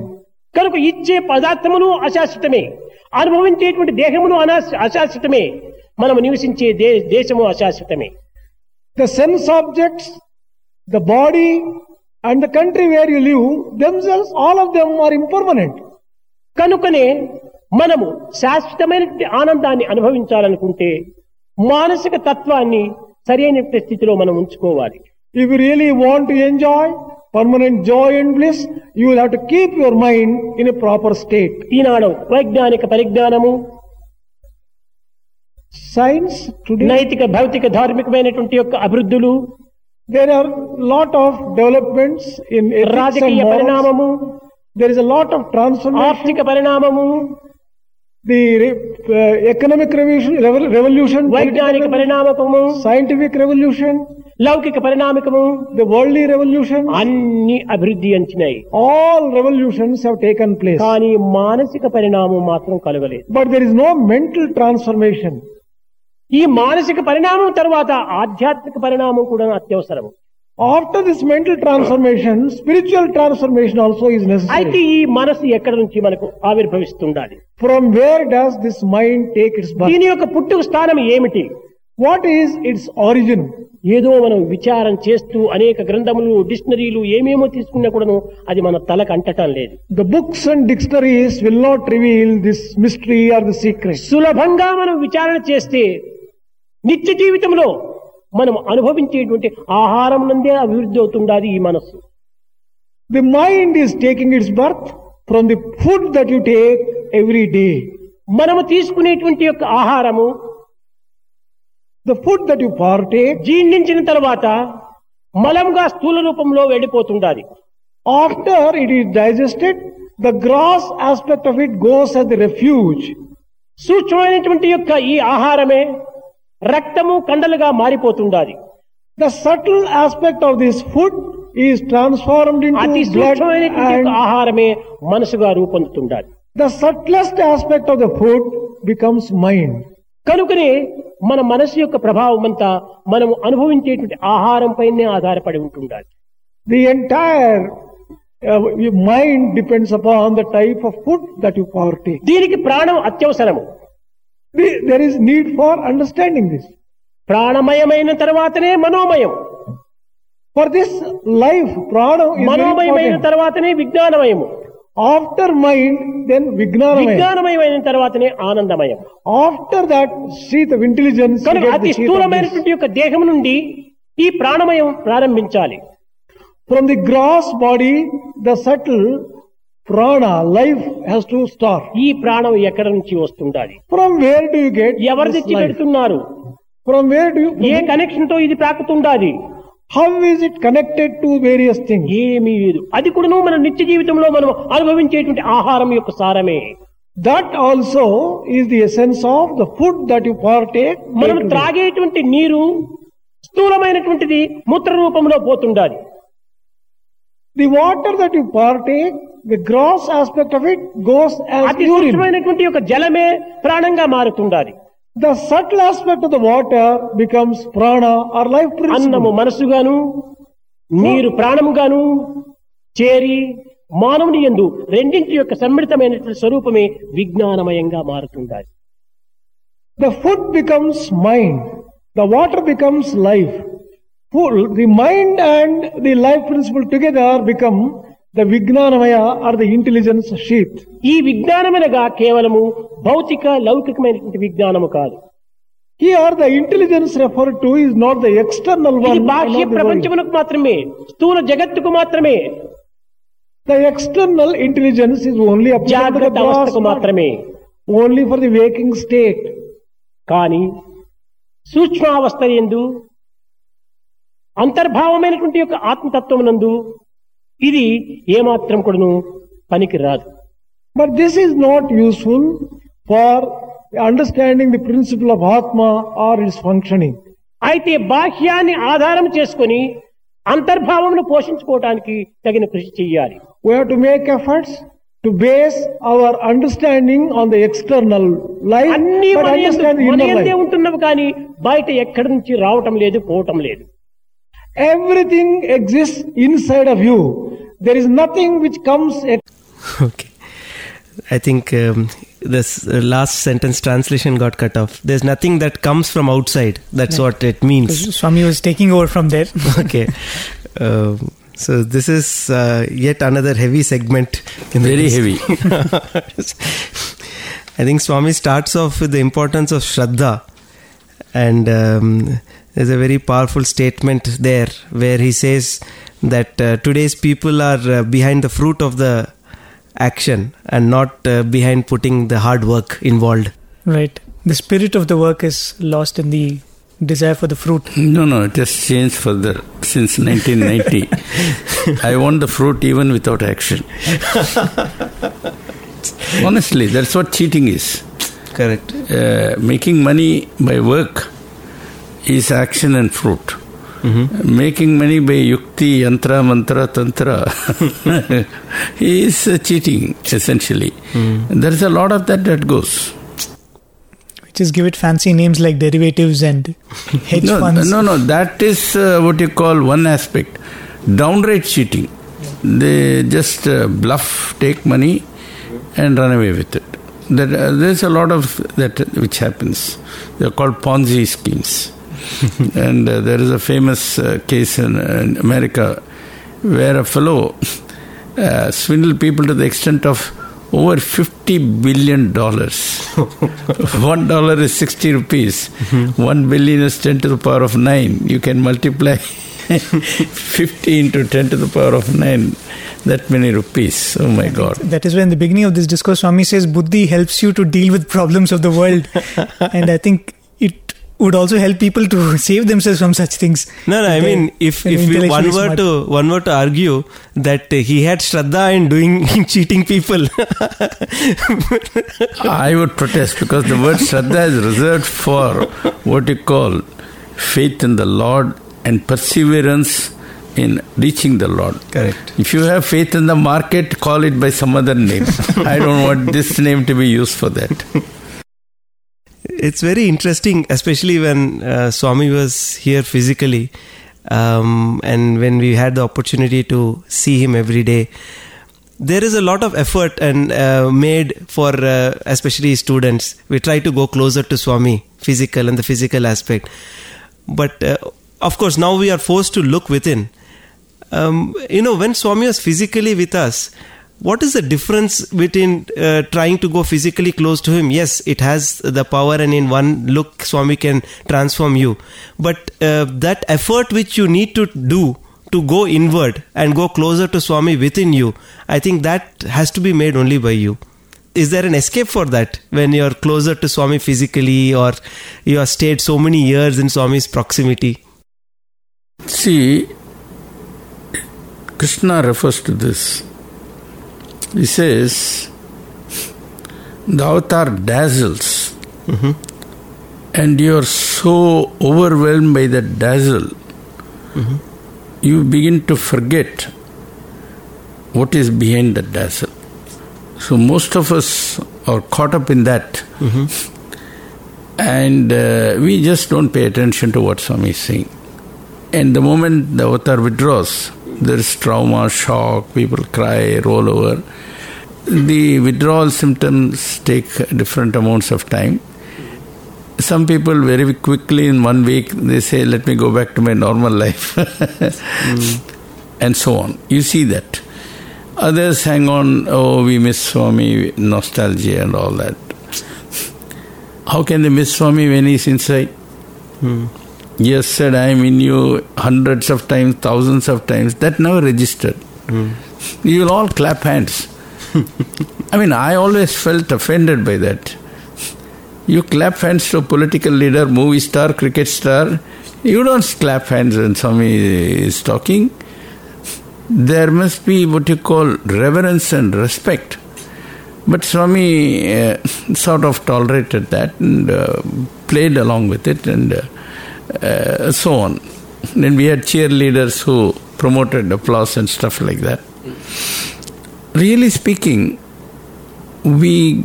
కనుక ఇచ్చే పదార్థమును అశాశ్వతమే. అనుభవించేటువంటి దేహమును అనా అశాశ్వతమే. మనం నివసించే దే దేశము అశాశ్వతమే. The sense objects the body and the country where you live themselves all of them are impermanent కనుకనే మనము శాశ్వతమైన ఆనందాన్ని అనుభవించాలనుకుంటే మానసిక తత్వాన్ని సరైన స్థితిలో మనం ఉంచుకోవాలి. If really want to enjoy permanent joy and bliss you have to keep your mind in a proper state ఈనాడు వైజ్ఞానిక పరిజ్ఞానము సైన్స్ నైతిక భౌతిక ధార్మికమైనటువంటి యొక్క అభివృద్ధులు there are lot of developments in రాజకీయ పరిణామము there is a of transformation ఆర్థిక పరిణామము ది ఎకనామిక్ రెవల్యూషన్ వైజ్ఞానిక పరిణామకము సైంటిఫిక్ రెవల్యూషన్ లౌకిక పరిణామకము ది వరల్డ్లీ రెవల్యూషన్ అన్ని అభివృద్ధి అంచినాయి. All revolutions have taken place కానీ మానసిక పరిణామం మాత్రం కలగలేదు. But there is no mental transformation ఈ మానసిక పరిణామం తర్వాత ఆధ్యాత్మిక పరిణామం కూడా అత్యవసరం after this mental transformation spiritual transformation also is necessary అయితే ఈ మనసు ఎక్కడ నుంచి మనకు ఆవిర్భవిస్తుండాలి? From where does this mind take its దీని యొక్క పుట్టుక స్థానం ఏమిటి? వాట్ ఈస్ ఇట్స్ ఆరిజిన్ ఏదో మనం విచారం చేస్తూ అనేక గ్రంథములు డిక్షనరీలు ఏమేమో తీసుకున్నా కూడాను అది మన తలకు అంటటం లేదు. The books and dictionaries will not reveal this mystery or the secret సులభంగా మనం విచారణ చేస్తే నిత్య జీవితంలో మనం అనుభవించేటువంటి ఆహారం నుండే అభివృద్ధి అవుతుండాలి ఈ మనస్సు. The mind is taking its birth from the food that you take every day మనము తీసుకునేటువంటి యొక్క ఆహారము the food that you partake జీర్ణించిన తర్వాత మలంగా స్థూల రూపంలో వెళ్ళిపోతుండాలి after it is digested the gross aspect of it goes at the refuse సూక్ష్మమైనటువంటి యొక్క ఈ ఆహారమే రక్తము కండలుగా మారిపోతుండాలి. The subtle aspect of this food is transformed ఆహారమే మనసుగా రూపొందుతుండాలి. The subtlest aspect of the food becomes mind కనుకనే మన మనసు యొక్క ప్రభావం అంతా మనము అనుభవించేటువంటి ఆహారం పైనే ఆధారపడి ఉంటుండాలి. The entire mind depends upon the type of food that you party దీనికి ప్రాణం అత్యవసరము. There is need for understanding this ప్రాణమయమైన తర్వాతనే మనోమయం. ఫర్ దిస్ లైఫ్ ప్రాణం మనోమయమైన తర్వాతనే విజ్ఞానమయము. ఆఫ్టర్ మైండ్ దెన్ విజ్ఞాన విజ్ఞానమయమైన తర్వాతనే ఆనందమయం. ఆఫ్టర్ దట్ సీత్ ఇంటెలిజెన్స్ అతి స్థూలమైనటువంటి యొక్క దేహం నుండి ఈ ప్రాణమయం ప్రారంభించాలి. From the gross body the subtle prana life has to start ఈ ప్రాణం ఎక్కడ నుంచి వస్తుండాలి? From where do you get ఎవరు తెచ్చి పెడుతున్నారు ఫ్రమ్ వేర్ డు ఏ కనెక్షన్తో ఇది ప్రాకుతుండాలి? How is it connected to various thing ఏమీ లేదు. అది కూడా మన నిత్య జీవితంలో మనం అనుభవించేటువంటి ఆహారం యొక్క సారమే. That also is the essence of the food that you partake మనం త్రాగేటువంటి నీరు స్థూలమైనటువంటిది మూత్ర రూపంలో పోతుండాలి. The water that you partake the gross aspect of it goes అతి సూక్ష్మమైనటువంటి జలమే ప్రాణంగా మారుతుండాలి. The subtle aspect of the water becomes prana or life అన్నము మనసుగాను నీరు ప్రాణముగాను చేరి మానవుని ఎందు రెండింటి యొక్క సమ్మిళితమైన స్వరూపమే విజ్ఞానమయంగా మారుతుండాలి. The food becomes mind the water becomes life the mind and the life principle together become the vijnanamaya or the intelligence sheath ఈ విజ్ఞానమనగా కేవలము భౌతిక లౌకికమైనటువంటి విజ్ఞానము కాదు. ఈ or the intelligence refer to is not the external బాహ్య ప్రపంచమునకు మాత్రమే స్థూల జగత్తుకు మాత్రమే. The external intelligence is only మాత్రమే. Only for the waking state కానీ సూక్ష్మావస్థ ఎందు అంతర్భావమైనటువంటి యొక్క ఆత్మతత్వమునందు ఇది ఏమాత్రం కూడాను పనికి రాదు but this is not useful for understanding the principle of atma or its functioning అయితే బాహ్యాన్ని ఆధారం చేసుకుని అంతర్భావంను పోషించుకోవడానికి తగిన కృషి చేయాలి to make efforts to base our understanding on the external life ఉంటున్నావు కానీ బయట ఎక్కడి నుంచి రావటం లేదు పోవటం లేదు. Everything exist inside of you There is nothing which comes ex- Okay. I think um, this uh, last sentence translation got cut off. There's nothing that comes from outside. That's what it means. Swami was taking over from there. <laughs> okay. Um, so this is uh, yet another heavy segment. In the Very list. heavy. <laughs> I think Swami starts off with the importance of Shraddha. And um, there's a very powerful statement there where he says that uh, today's people are uh, behind the fruit of the action and not uh, behind putting the hard work involved. Right. The spirit of the work is lost in the desire for the fruit. No, no, it has changed further since 1990. <laughs> I want the fruit even without action. <laughs> Honestly, that's what cheating is. Correct. Uh, making money by work is action and fruit. Making money by yukti, yantra, mantra, tantra <laughs> is uh, cheating essentially. There's a lot of that that goes. Which just give it fancy names like derivatives and hedge No, funds. no, no. That is uh, what you call one aspect. Downright cheating. They just uh, bluff, take money, and run away with it. That uh, there's a lot of that which happens. They're called Ponzi schemes, <laughs> and uh, there is a famous uh, case in, in America where a fellow uh, swindled people to the extent of over 50 billion dollars. <laughs> One dollar is 60 rupees. One billion is 10 to the power of 9. You can multiply <laughs> 15 to 10 to the power of 9. That many rupees. Oh my God. That is why in the beginning of this discourse, Swami says Buddhi helps you to deal with problems of the world. and I think it would also help people to <laughs> save themselves from such things. No, no. I They- mean, if if we, one were smart. to one were to argue that uh, he had shraddha in doing <laughs> in cheating people, <laughs> I would protest because the word Shraddha is reserved for what you call faith in the Lord and perseverance in reaching the Lord. Correct. If you have faith in the market, call it by some other name. I don't want this name to be used for that. It's very interesting, especially when uh, Swami was here physically, um, and when we had the opportunity to see him every day. There is a lot of effort and uh, made for uh, especially students. We try to go closer to Swami, physical and the physical aspect. But uh, of course, now we are forced to look within. Um, you know, when Swami was physically with us, what is the difference between uh, trying to go physically close to him? Yes, it has the power, and in one look, Swami can transform you. But uh, that effort which you need to do to go inward and go closer to Swami within you, I think that has to be made only by you. Is there an escape for that when you're closer to Swami physically or you have stayed so many years in Swami's proximity? See, Krishna refers to this. He says, the avatar dazzles, mm-hmm. and you are so overwhelmed by that dazzle, mm-hmm. you begin to forget what is behind the dazzle. So, most of us are caught up in that, mm-hmm. and uh, we just don't pay attention to what Swami is saying. And the moment the avatar withdraws, there is trauma, shock, people cry, roll over. The withdrawal symptoms take different amounts of time. Some people very quickly in one week they say, Let me go back to my normal life. <laughs> And so on. You see that. Others hang on, oh, we miss Swami, nostalgia and all that. How can they miss Swami when he's inside? He has said, I am in you hundreds of times, thousands of times. That never registered. You will all clap hands. <laughs> I mean, I always felt offended by that. You clap hands to a political leader, movie star, cricket star. You don't clap hands when Swami is talking. There must be what you call reverence and respect. But Swami uh, sort of tolerated that and uh, played along with it and uh, uh, so on. Then we had cheerleaders who promoted applause and stuff like that. Really speaking, we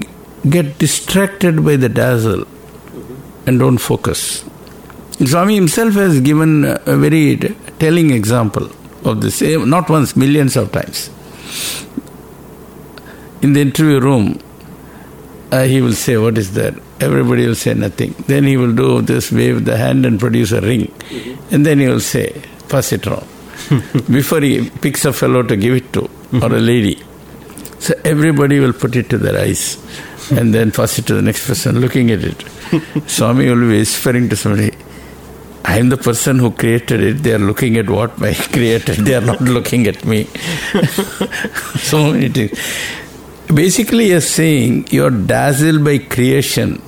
get distracted by the dazzle and don't focus. Swami himself has given a very telling example of this, eh, not once, millions of times. In the interview room, uh, he will say, What is that? Everybody will say nothing. Then he will do this, wave the hand and produce a ring. Mm-hmm. And then he will say, Pass it around. <laughs> Before he picks a fellow to give it to, or a lady. So everybody will put it to their eyes and then pass it to the next person looking at it. Swami will be whispering to somebody, I am the person who created it. They are looking at what I <laughs> created. They are not looking at me. <laughs> so many things. Basically, you're saying you're dazzled by creation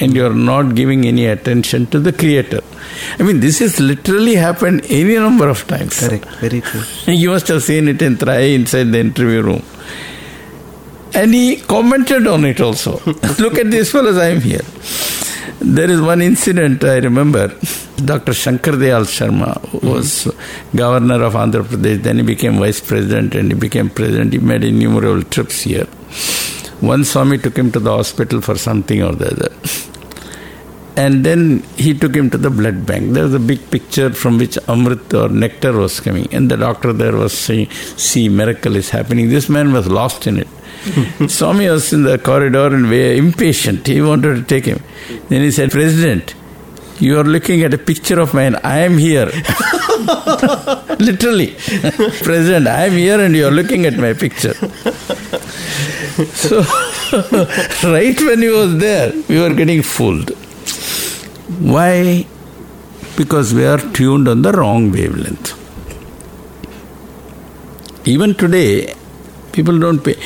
and you're not giving any attention to the creator. I mean, this has literally happened any number of times. Correct, very true. You must have seen it in Trayee inside the interview room. And he commented on it also. <laughs> Look at this fellows, I am here. There is one incident I remember. Dr. Shankar Dayal Sharma was governor of Andhra Pradesh. Then he became vice president and he became president. He made innumerable trips here. One Swami took him to the hospital for something or the other. And then he took him to the blood bank. There was a big picture from which Amrit or nectar was coming. And the doctor there was saying, See, miracle is happening. This man was lost in it. <laughs> Swami was in the corridor and very impatient. He wanted to take him. Then he said, President, you are looking at a picture of mine. I am here. <laughs> Literally. <laughs> President, I am here and you are looking at my picture. So, right when he was there, we were getting fooled. Why? Because we are tuned on the wrong wavelength. Even today, people don't pay.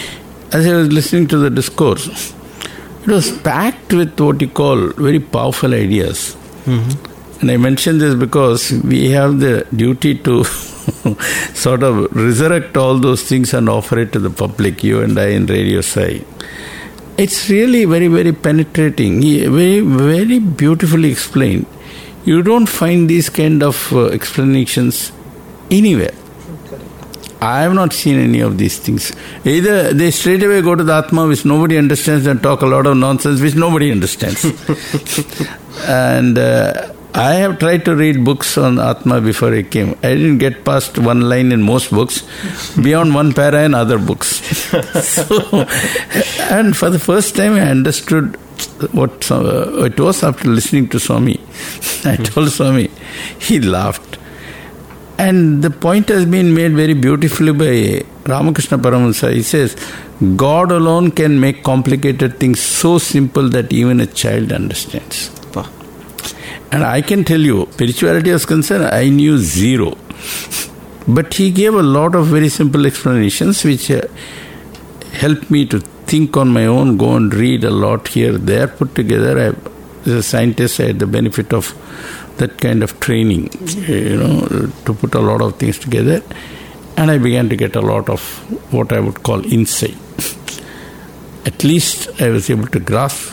As I was listening to the discourse, it was packed with what you call very powerful ideas. Mm-hmm. And I mention this because we have the duty to <laughs> sort of resurrect all those things and offer it to the public, you and I in Radio Sai. It's really very, very penetrating, very, very beautifully explained. You don't find these kind of uh, explanations anywhere. I have not seen any of these things. Either they straight away go to the Atma, which nobody understands, and talk a lot of nonsense, which nobody understands. <laughs> and uh, I have tried to read books on Atma before I came. I didn't get past one line in most books, beyond one para in other books. <laughs> so, and for the first time, I understood what uh, it was after listening to Swami. <laughs> I told Swami, he laughed. And the point has been made very beautifully by Ramakrishna Paramahansa. He says, God alone can make complicated things so simple that even a child understands. And I can tell you, spirituality was concerned, I knew zero. But he gave a lot of very simple explanations which uh, helped me to think on my own, go and read a lot here, there, put together. I, as a scientist, I had the benefit of that kind of training, you know, to put a lot of things together. And I began to get a lot of what I would call insight. At least I was able to grasp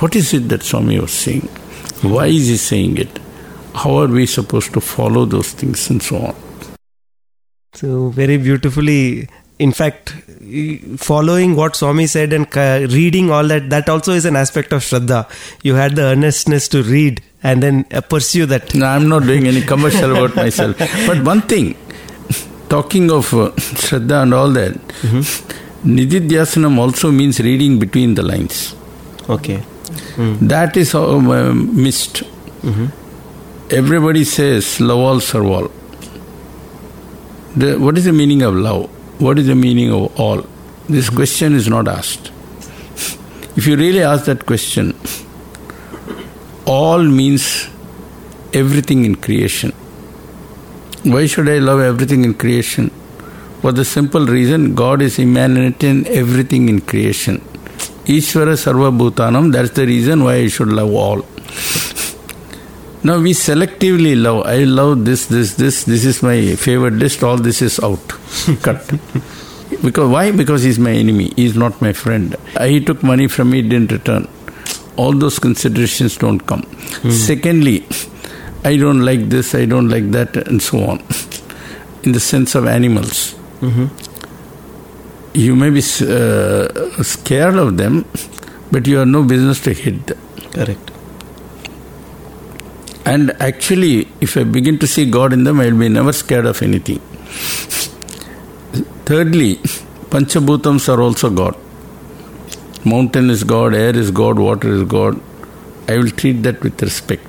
what is it that Swami was saying? Why is he saying it? How are we supposed to follow those things and so on? So very beautifully, in fact, following what Swami said and reading all that, that also is an aspect of Shraddha. You had the earnestness to read and then uh, pursue that. No, I'm not doing any commercial about myself. <laughs> But one thing, talking of uh, Shraddha and all that, Nididhyasanam also means reading between the lines. Okay. That is uh, missed. Everybody says love all, serve all. The, what is the meaning of love? What is the meaning of all? This question is not asked. If you really ask that question, all means everything in creation. Why should I love everything in creation? For the simple reason God is immanent in everything in creation. Ishvara Sarva Bhutanam, that's the reason why I should love all. Now we selectively love. I love this, this, this. This is my favorite list. All this is out, <laughs> cut. Because why? Because he's my enemy. He's not my friend. He took money from me, didn't return. All those considerations don't come. Hmm. Secondly, I don't like this. I don't like that, and so on. In the sense of animals, mm-hmm. You may be uh, scared of them, but you have no business to hit them. Correct. And actually, if I begin to see God in them, I will be never scared of anything. Thirdly, Panchabhutams are also God. Mountain is God, air is God, water is God. I will treat that with respect.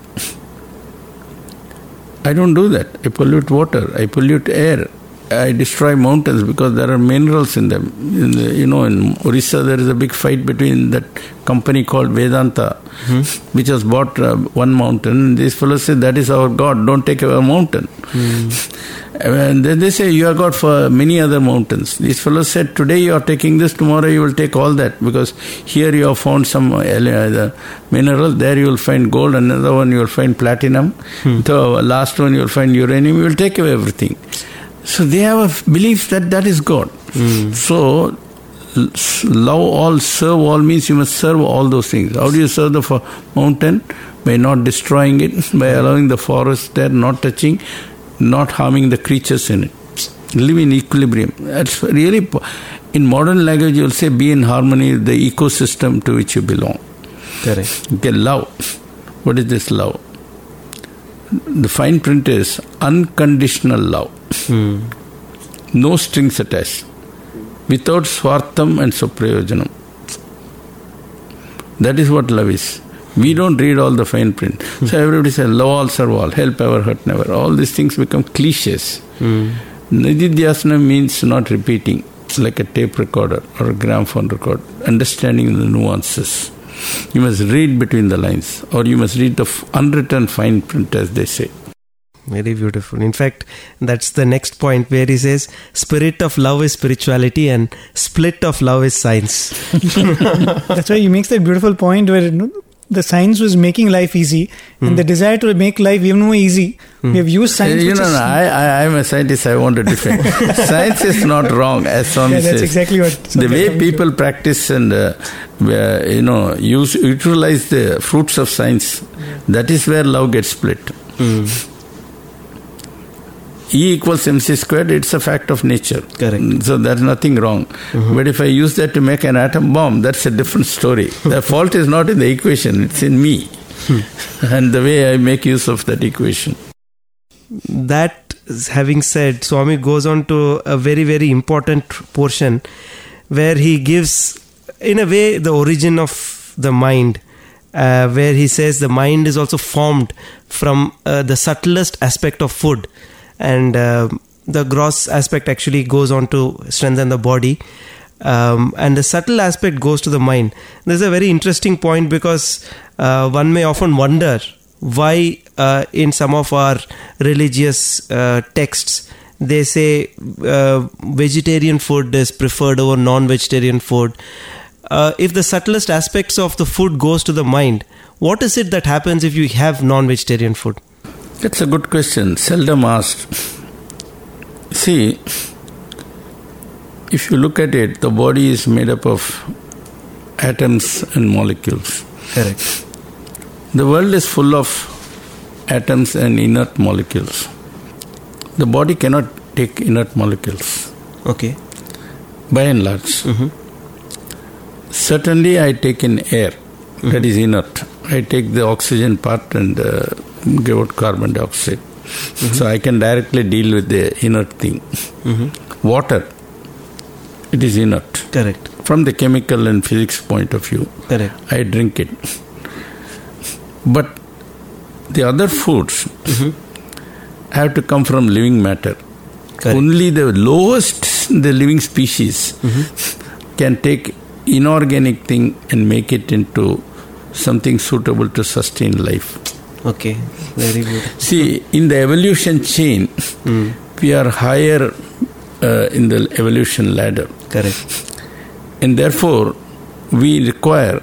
I don't do that. I pollute water, I pollute air, I destroy mountains because there are minerals in them. In the, you know, in Orissa, there is a big fight between that company called Vedanta, which has bought uh, one mountain. These fellows say that is our God. Don't take our mountain. <laughs> And then they say you are God for many other mountains. These fellows said today you are taking this, tomorrow you will take all that because here you have found some uh, the mineral, there you will find gold, another one you will find platinum, the last one you will find uranium. You will take away everything. So they have a belief that that is God. Hmm. So love all, serve all means you must serve all those things. How do you serve the mountain? By not destroying it, by hmm. allowing the forest there, not touching, not harming the creatures in it. Live in equilibrium. That's really, in modern language, you will say be in harmony with the ecosystem to which you belong. Correct. Okay, love. What is this love? The fine print is unconditional love. Hmm. No strings attached. Without swartham and swaprayojanam. That is what love is. We don't read all the fine print. Hmm. So everybody says, love all, serve all, help ever, hurt never. All these things become cliches. Hmm. Nididhyasana means not repeating, It's like a tape recorder or a gramophone record, understanding the nuances. You must read between the lines, or you must read the f- unwritten fine print, as they say. Very beautiful. In fact, that's the next point where he says, "Spirit of love is spirituality, and split of love is science." <laughs> That's why he makes that beautiful point where you know, the science was making life easy, and hmm. the desire to make life even more easy. Hmm. We have used science. you know, is- no, I, I, I'm a scientist, I want to defend. <laughs> Science is not wrong, as Swami Yeah, that's says. exactly what The way told me people practice and, uh, where, you know, use, utilize the fruits of science, that is where love gets split. Hmm. E equals mc squared, it's a fact of nature. Correct. So there's nothing wrong. But if I use that to make an atom bomb, that's a different story. <laughs> the fault is not in the equation, it's in me. <laughs> and the way I make use of that equation. that having said swami goes on to a very very important portion where he gives in a way the origin of the mind uh, where he says the mind is also formed from uh, the subtlest aspect of food and uh, the gross aspect actually goes on to strengthen the body um, and the subtle aspect goes to the mind. this is a very interesting point because uh, one may often wonder why, uh, in some of our religious uh, texts, they say uh, vegetarian food is preferred over non-vegetarian food. Uh, if the subtlest aspects of the food goes to the mind, what is it that happens if you have non-vegetarian food? That's a good question, seldom asked. See, if you look at it, the body is made up of atoms and molecules. Correct. The world is full of atoms and inert molecules. The body cannot take inert molecules, Okay. by and large. Certainly, I take in air, that is inert. I take the oxygen part and uh, give out carbon dioxide. So I can directly deal with the inert thing. Water, it is inert. Correct. From the chemical and physics point of view, Correct. I drink it. But the other foods have to come from living matter. Correct. Only the lowest, the living species, can take inorganic thing and make it into something suitable to sustain life. Okay. Very good. See, in the evolution chain, hmm. we are higher uh, in the evolution ladder, Correct. and therefore we require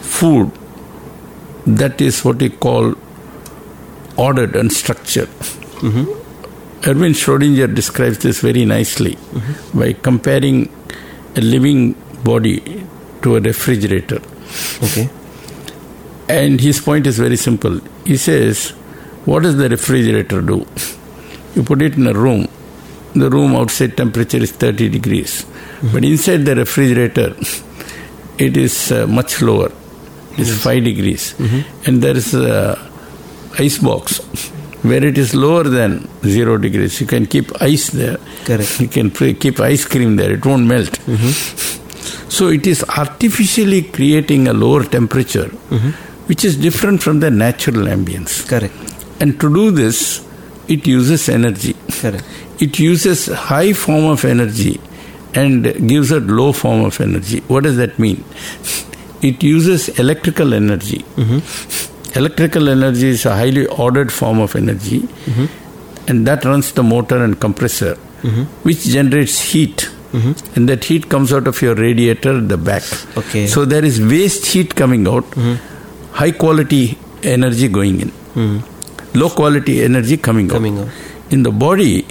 food that is what we call ordered and structured. Mm-hmm. Erwin Schrodinger describes this very nicely mm-hmm. by comparing a living body to a refrigerator. Okay. And his point is very simple. He says, What does the refrigerator do? You put it in a room, the room outside temperature is 30 degrees, but inside the refrigerator, it is uh, much lower. It's 5 degrees. Mm-hmm. And there is a ice box where it is lower than 0 degrees. You can keep ice there. Correct. You can pre- keep ice cream there, it won't melt. Mm-hmm. So it is artificially creating a lower temperature, mm-hmm. Which is different from the natural ambience. Correct. And to do this, it uses energy. Correct. It uses high form of energy and gives a low form of energy. What does that mean? It uses electrical energy. Mm-hmm. Electrical energy is a highly ordered form of energy, mm-hmm. and that runs the motor and compressor, mm-hmm. which generates heat. And that heat comes out of your radiator at the back. Okay. So there is waste heat coming out, high quality energy going in, hmm. low quality energy coming out. Coming out. In the body,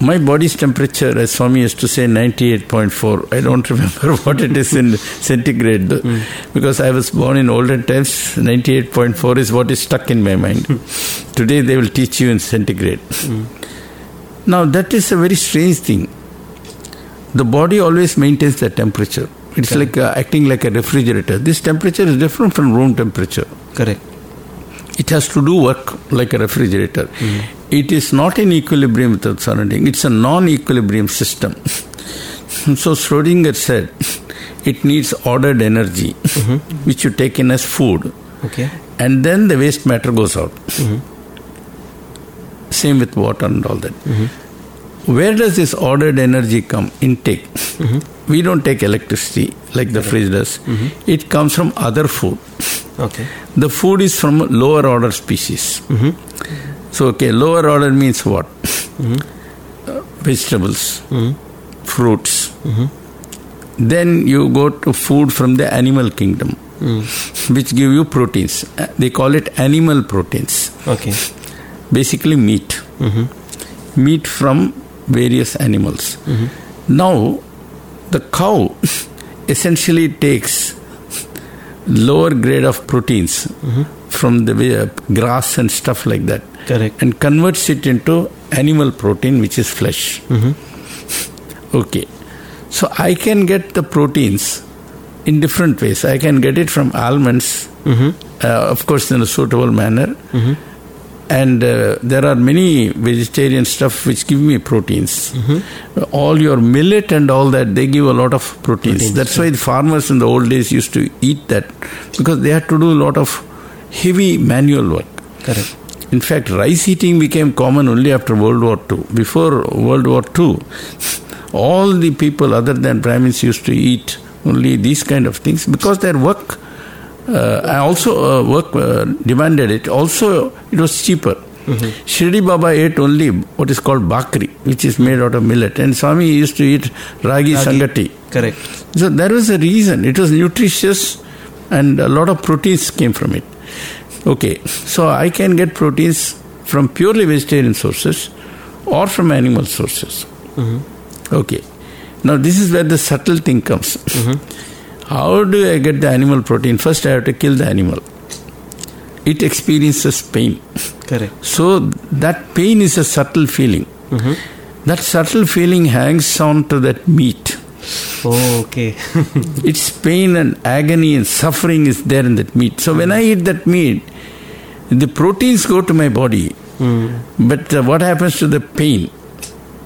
my body's temperature, as Swami used to say, 98.4. I don't <laughs> remember what it is in centigrade though, hmm. because I was born in olden times. 98.4 is what is stuck in my mind. Hmm. Today they will teach you in centigrade. Now that is a very strange thing. The body always maintains the temperature. It's like uh, acting like a refrigerator. This temperature is different from room temperature. Correct. It has to do work like a refrigerator. Hmm. It is not in equilibrium with the surrounding. It's a non-equilibrium system. <laughs> so Schrodinger said, it needs ordered energy, mm-hmm. <laughs> which you take in as food, Okay. and then the waste matter goes out. Mm-hmm. Same with water and all that. Mm-hmm. Where does this ordered energy come? Intake. We don't take electricity like the fridge does. Mm-hmm. It comes from other food. Okay. The food is from lower order species. Mm-hmm. So, okay, lower order means what? Mm-hmm. Uh, vegetables, fruits. Then you go to food from the animal kingdom, mm. which give you proteins. Uh, They call it animal proteins. Okay. Basically, meat. Meat from various animals. Now, the cow essentially takes lower grade of proteins from the uh, grass and stuff like that Correct. and converts it into animal protein which is flesh. Okay. So i can get the proteins in different ways. I can get it from almonds uh, of course in a suitable manner and uh, there are many vegetarian stuff which give me proteins. All your millet and all that they give a lot of proteins, that's why the farmers in the old days used to eat that because they had to do a lot of heavy manual work. Correct. in fact, rice eating became common only after World War II. Before World War II, all the people other than Brahmins used to eat only these kind of things because their work, uh, and also uh, work uh, demanded it. Also, it was cheaper. Shirdi Baba ate only what is called bakri, which is made out of millet, and Swami used to eat ragi, Ragi. sangati. Correct. So there was a reason. It was nutritious and a lot of proteins came from it. Okay, so I can get proteins from purely vegetarian sources or from animal sources. Okay, now this is where the subtle thing comes. How do I get the animal protein? First, I have to kill the animal. It experiences pain. Correct. So that pain is a subtle feeling. That subtle feeling hangs on to that meat. Oh, okay. <laughs> its pain and agony and suffering is there in that meat. So when I eat that meat, the proteins go to my body, but uh, what happens to the pain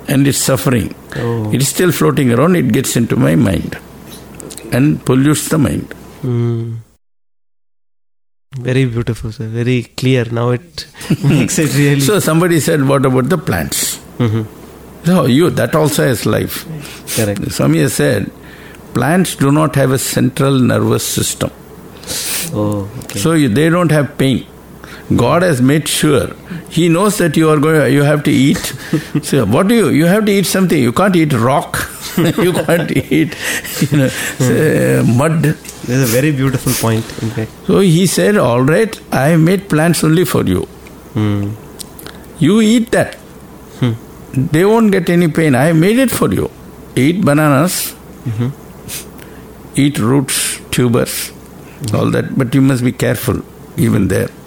and its suffering? Oh. It is still floating around. It gets into my mind and pollutes the mind. Mm. Very beautiful, sir. Very clear. Now it <laughs> makes it really. So somebody said, "What about the plants?" Mhm. So you that also has life. Correct. Swami has said, plants do not have a central nervous system. Oh, okay. So you, they don't have pain. God has made sure. He knows that you are going. You have to eat. <laughs> so what do you? You have to eat something. You can't eat rock. <laughs> you can't eat, you know, say, mud. That's a very beautiful point, in fact. So he said, "All right, I have made plants only for you. Hmm. You eat that. They won't get any pain. I have made it for you. Eat bananas. Eat roots, tubers, all that. But you must be careful, even there. <laughs>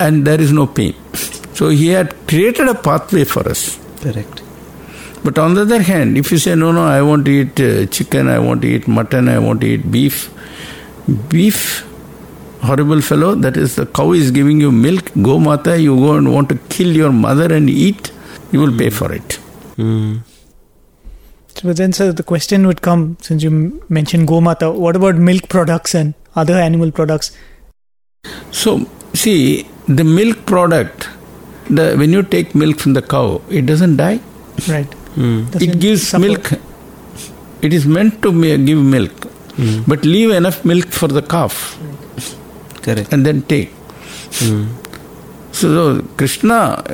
and there is no pain. So he had created a pathway for us. Correct. But on the other hand, if you say, no, no, I want to eat uh, chicken, I want to eat mutton, I want to eat beef, beef, horrible fellow, that is the cow is giving you milk, go mata, you go and want to kill your mother and eat, you will pay for it. Mm. So then, sir, the question would come since you m- mentioned Gomata, what about milk products and other animal products? So, see, the milk product, the, when you take milk from the cow, it doesn't die. Right. Mm. Doesn't it gives suffer. milk. It is meant to give milk, but leave enough milk for the calf. Correct. and then take. Mm. So Krishna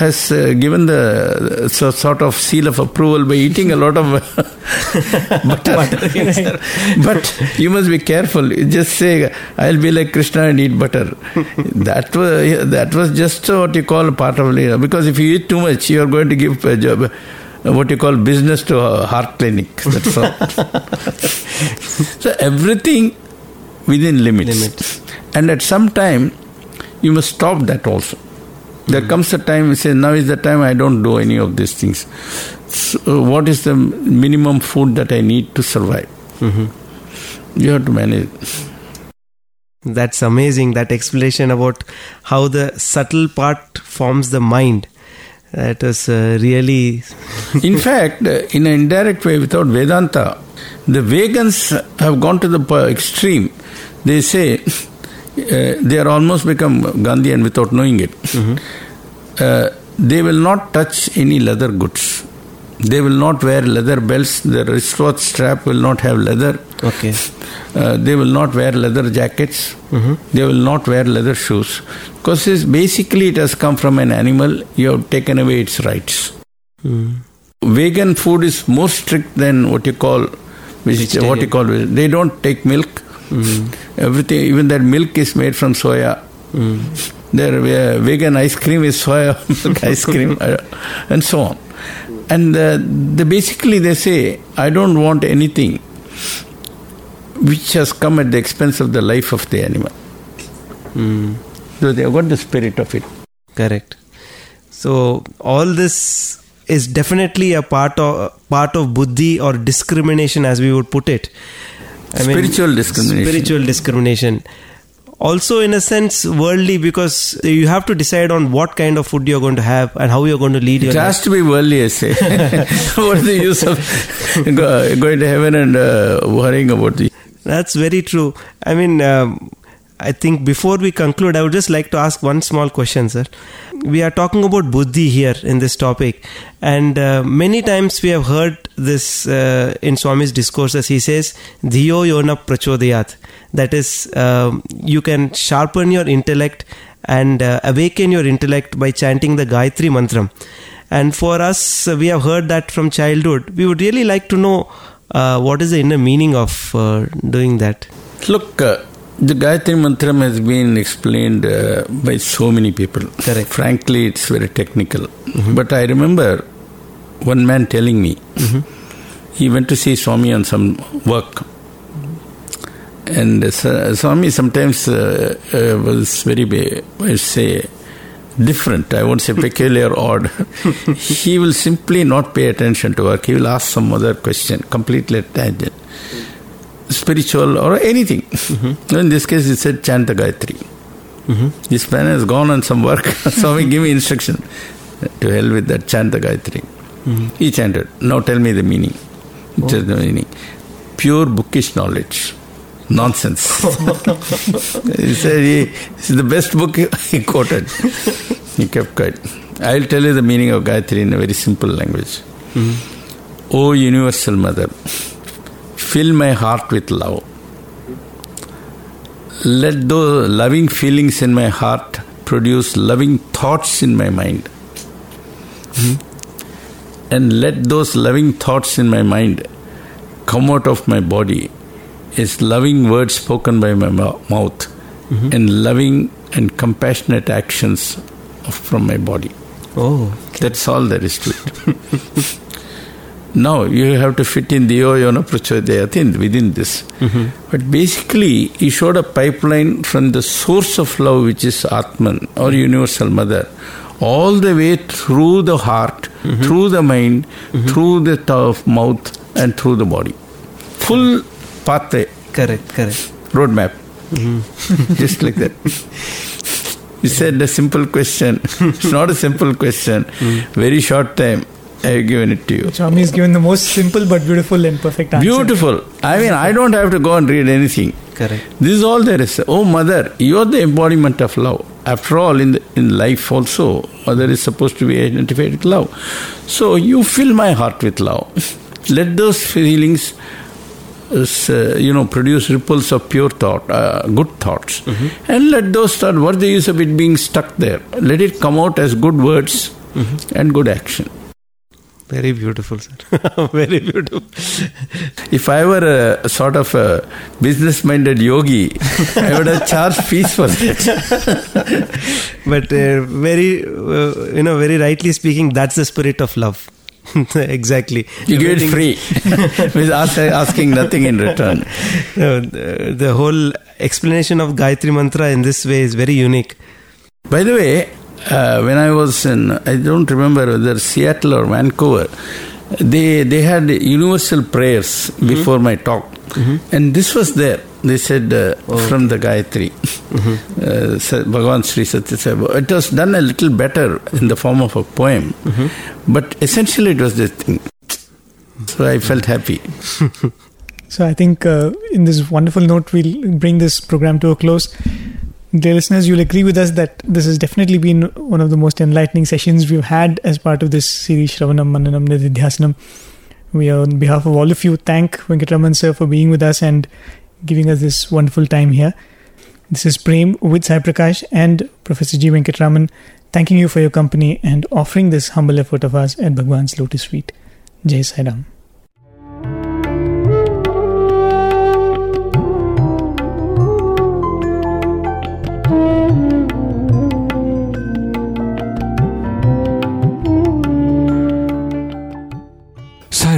has uh, given the so, sort of seal of approval by eating a lot of <laughs> butter. <laughs> but you must be careful. You just say, "I'll be like Krishna and eat butter." <laughs> that was that was just what you call part of Leela. Because if you eat too much, you are going to give a job. uh, What you call business to a heart clinic. That's all. so everything within limits. Limits. And at some time, you must stop that also. There comes a time you say, now is the time I don't do any of these things. uh, what is the minimum food that I need to survive. You have to manage. That's amazing. That explanation about how the subtle part forms the mind. That is uh, really. <laughs> In fact, uh, in an indirect way, without Vedanta, the vegans have gone to the extreme. They say they are almost become Gandhian without knowing it. Uh, they will not touch any leather goods. They will not wear leather belts. Their wristwatch strap will not have leather. Okay. Uh, they will not wear leather jackets. They will not wear leather shoes. Because basically it has come from an animal. You have taken away its rights. Vegan food is more strict than what you call, which what you call. They don't take milk. Everything, even their milk is made from soya. Their uh, vegan ice cream is soya <laughs> milk ice cream, uh, and so on. And uh, they basically they say, I don't want anything which has come at the expense of the life of the animal. So they have got the spirit of it. Correct. So all this is definitely a part of part of buddhi or discrimination, as we would put it. Spiritual discrimination. Spiritual discrimination. Also, in a sense, worldly because you have to decide on what kind of food you're going to have and how you're going to lead your It life. has to be worldly, I say. <laughs> What's the use of going to heaven and uh, worrying about the. That's very true. I mean, um, I think before we conclude, I would just like to ask one small question, sir. We are talking about buddhi here in this topic, and uh, many times we have heard this uh, in Swami's discourses. He says, "Dhiyo yona prachodayat." That is, um, you can sharpen your intellect and uh, awaken your intellect by chanting the Gayatri Mantram. And for us, uh, we have heard that from childhood. We would really like to know uh, what is the inner meaning of uh, doing that. Look, uh, the Gayatri Mantram has been explained uh, by so many people. Correct. Frankly, it's very technical. But I remember one man telling me he went to see Swami on some work. And uh, Swami sometimes uh, uh, was very, I say, different. I won't say <laughs> peculiar, odd. <laughs> he will simply not pay attention to work. He will ask some other question, completely tangent spiritual or anything. Mm-hmm. In this case, he said chant the Gayatri. Mm-hmm. This man has gone on some work. <laughs> Swami, give me instruction. To hell with that, chant the Gayatri. Mm-hmm. He chanted. Now tell me the meaning. Oh. Is the meaning? Pure bookish knowledge. Nonsense. <laughs> he said he, this is the best book <laughs> he quoted. he kept quiet. I'll tell you the meaning of Gayatri in a very simple language. O Universal Mother, fill my heart with love. Let those loving feelings in my heart produce loving thoughts in my mind. And let those loving thoughts in my mind come out of my body as loving words spoken by my mou- mouth and loving and compassionate actions from my body. Oh, That's all there is to it. <laughs> now you have to fit in the Yona Prachodayat in within this. Mm-hmm. But basically, he showed a pipeline from the source of love, which is Atman or mm-hmm. Universal Mother, all the way through the heart, mm-hmm. through the mind, through the t- mouth, and through the body. Full pathway, correct, correct. roadmap. <laughs> Just like that. He said a simple question. <laughs> It's not a simple question. Mm. Very short time. I have given it to you. Swami has given the most simple but beautiful and perfect answer. Beautiful. I mean, I don't have to go and read anything. Correct. This is all there is. Oh, mother, you are the embodiment of love. After all, in the, in life also, mother is supposed to be identified with love. So you fill my heart with love. Let those feelings, uh, uh, you know, produce ripples of pure thought, uh, good thoughts, and let those thoughts. What the use of it being stuck there? Let it come out as good words and good action. Very beautiful, sir. <laughs> Very beautiful. If I were a, sort of a business-minded yogi, I would have charged fees for that. <laughs> But uh, very, uh, you know, very rightly speaking, that's the spirit of love. <laughs> exactly. You give it free, with asking nothing in return. No, the, the whole explanation of Gayatri Mantra in this way is very unique. By the way, uh, when I was in, I don't remember whether Seattle or Vancouver, they they had universal prayers before my talk, and this was there. They said uh, from the Gayatri, <laughs> uh, Sa- Bhagavan Sri Sathya It was done a little better in the form of a poem, but essentially it was this thing. So I felt happy. <laughs> So I think uh, in this wonderful note, we'll bring this program to a close. Dear listeners, you'll agree with us that this has definitely been one of the most enlightening sessions we've had as part of this series, Shravanam Mananam Nididhyasanam. We, on behalf of all of you, thank Venkatraman sir for being with us and giving us this wonderful time here. This is Prem with Sai Prakash and Professor G. Venkatraman thanking you for your company and offering this humble effort of ours at Bhagwan's Lotus Feet. Jai Sai Ram.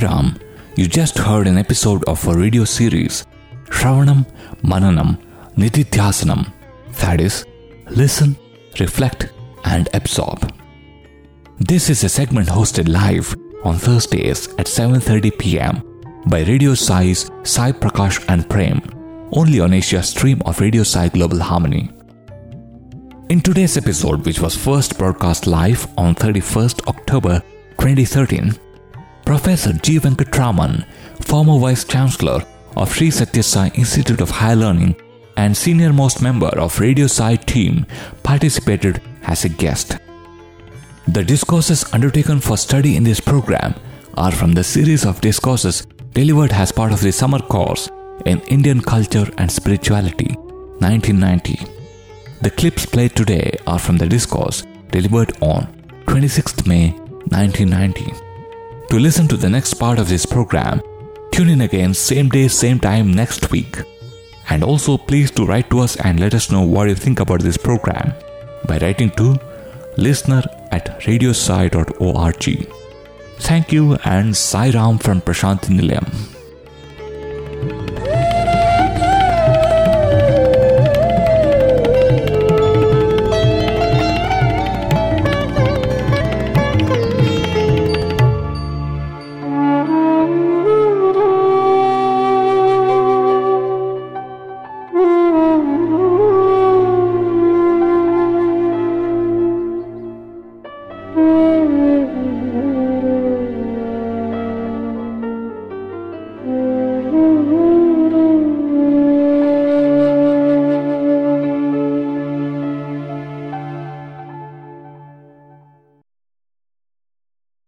Sairam, you just heard an episode of a radio series, Shravanam Mananam Nididhyasanam. That is, listen, reflect, and absorb. This is a segment hosted live on Thursdays at 7:30 p.m. by Radio Sai's Sai Prakash and Prem, only on Asia stream of Radio Sai Global Harmony. In today's episode, which was first broadcast live on 31st October 2013, Professor G. Venkatraman, former Vice Chancellor of Sri Sathya Sai Institute of Higher Learning and senior most member of Radio Sai team, participated as a guest. The discourses undertaken for study in this program are from the series of discourses delivered as part of the summer course in Indian Culture and Spirituality 1990. The clips played today are from the discourse delivered on 26th May 1990. To listen to the next part of this program, tune in again same day, same time next week. And also please do write to us and let us know what you think about this program by writing to listener at radiosai.org. Thank you and Sai Ram from Prasanthi Nilayam.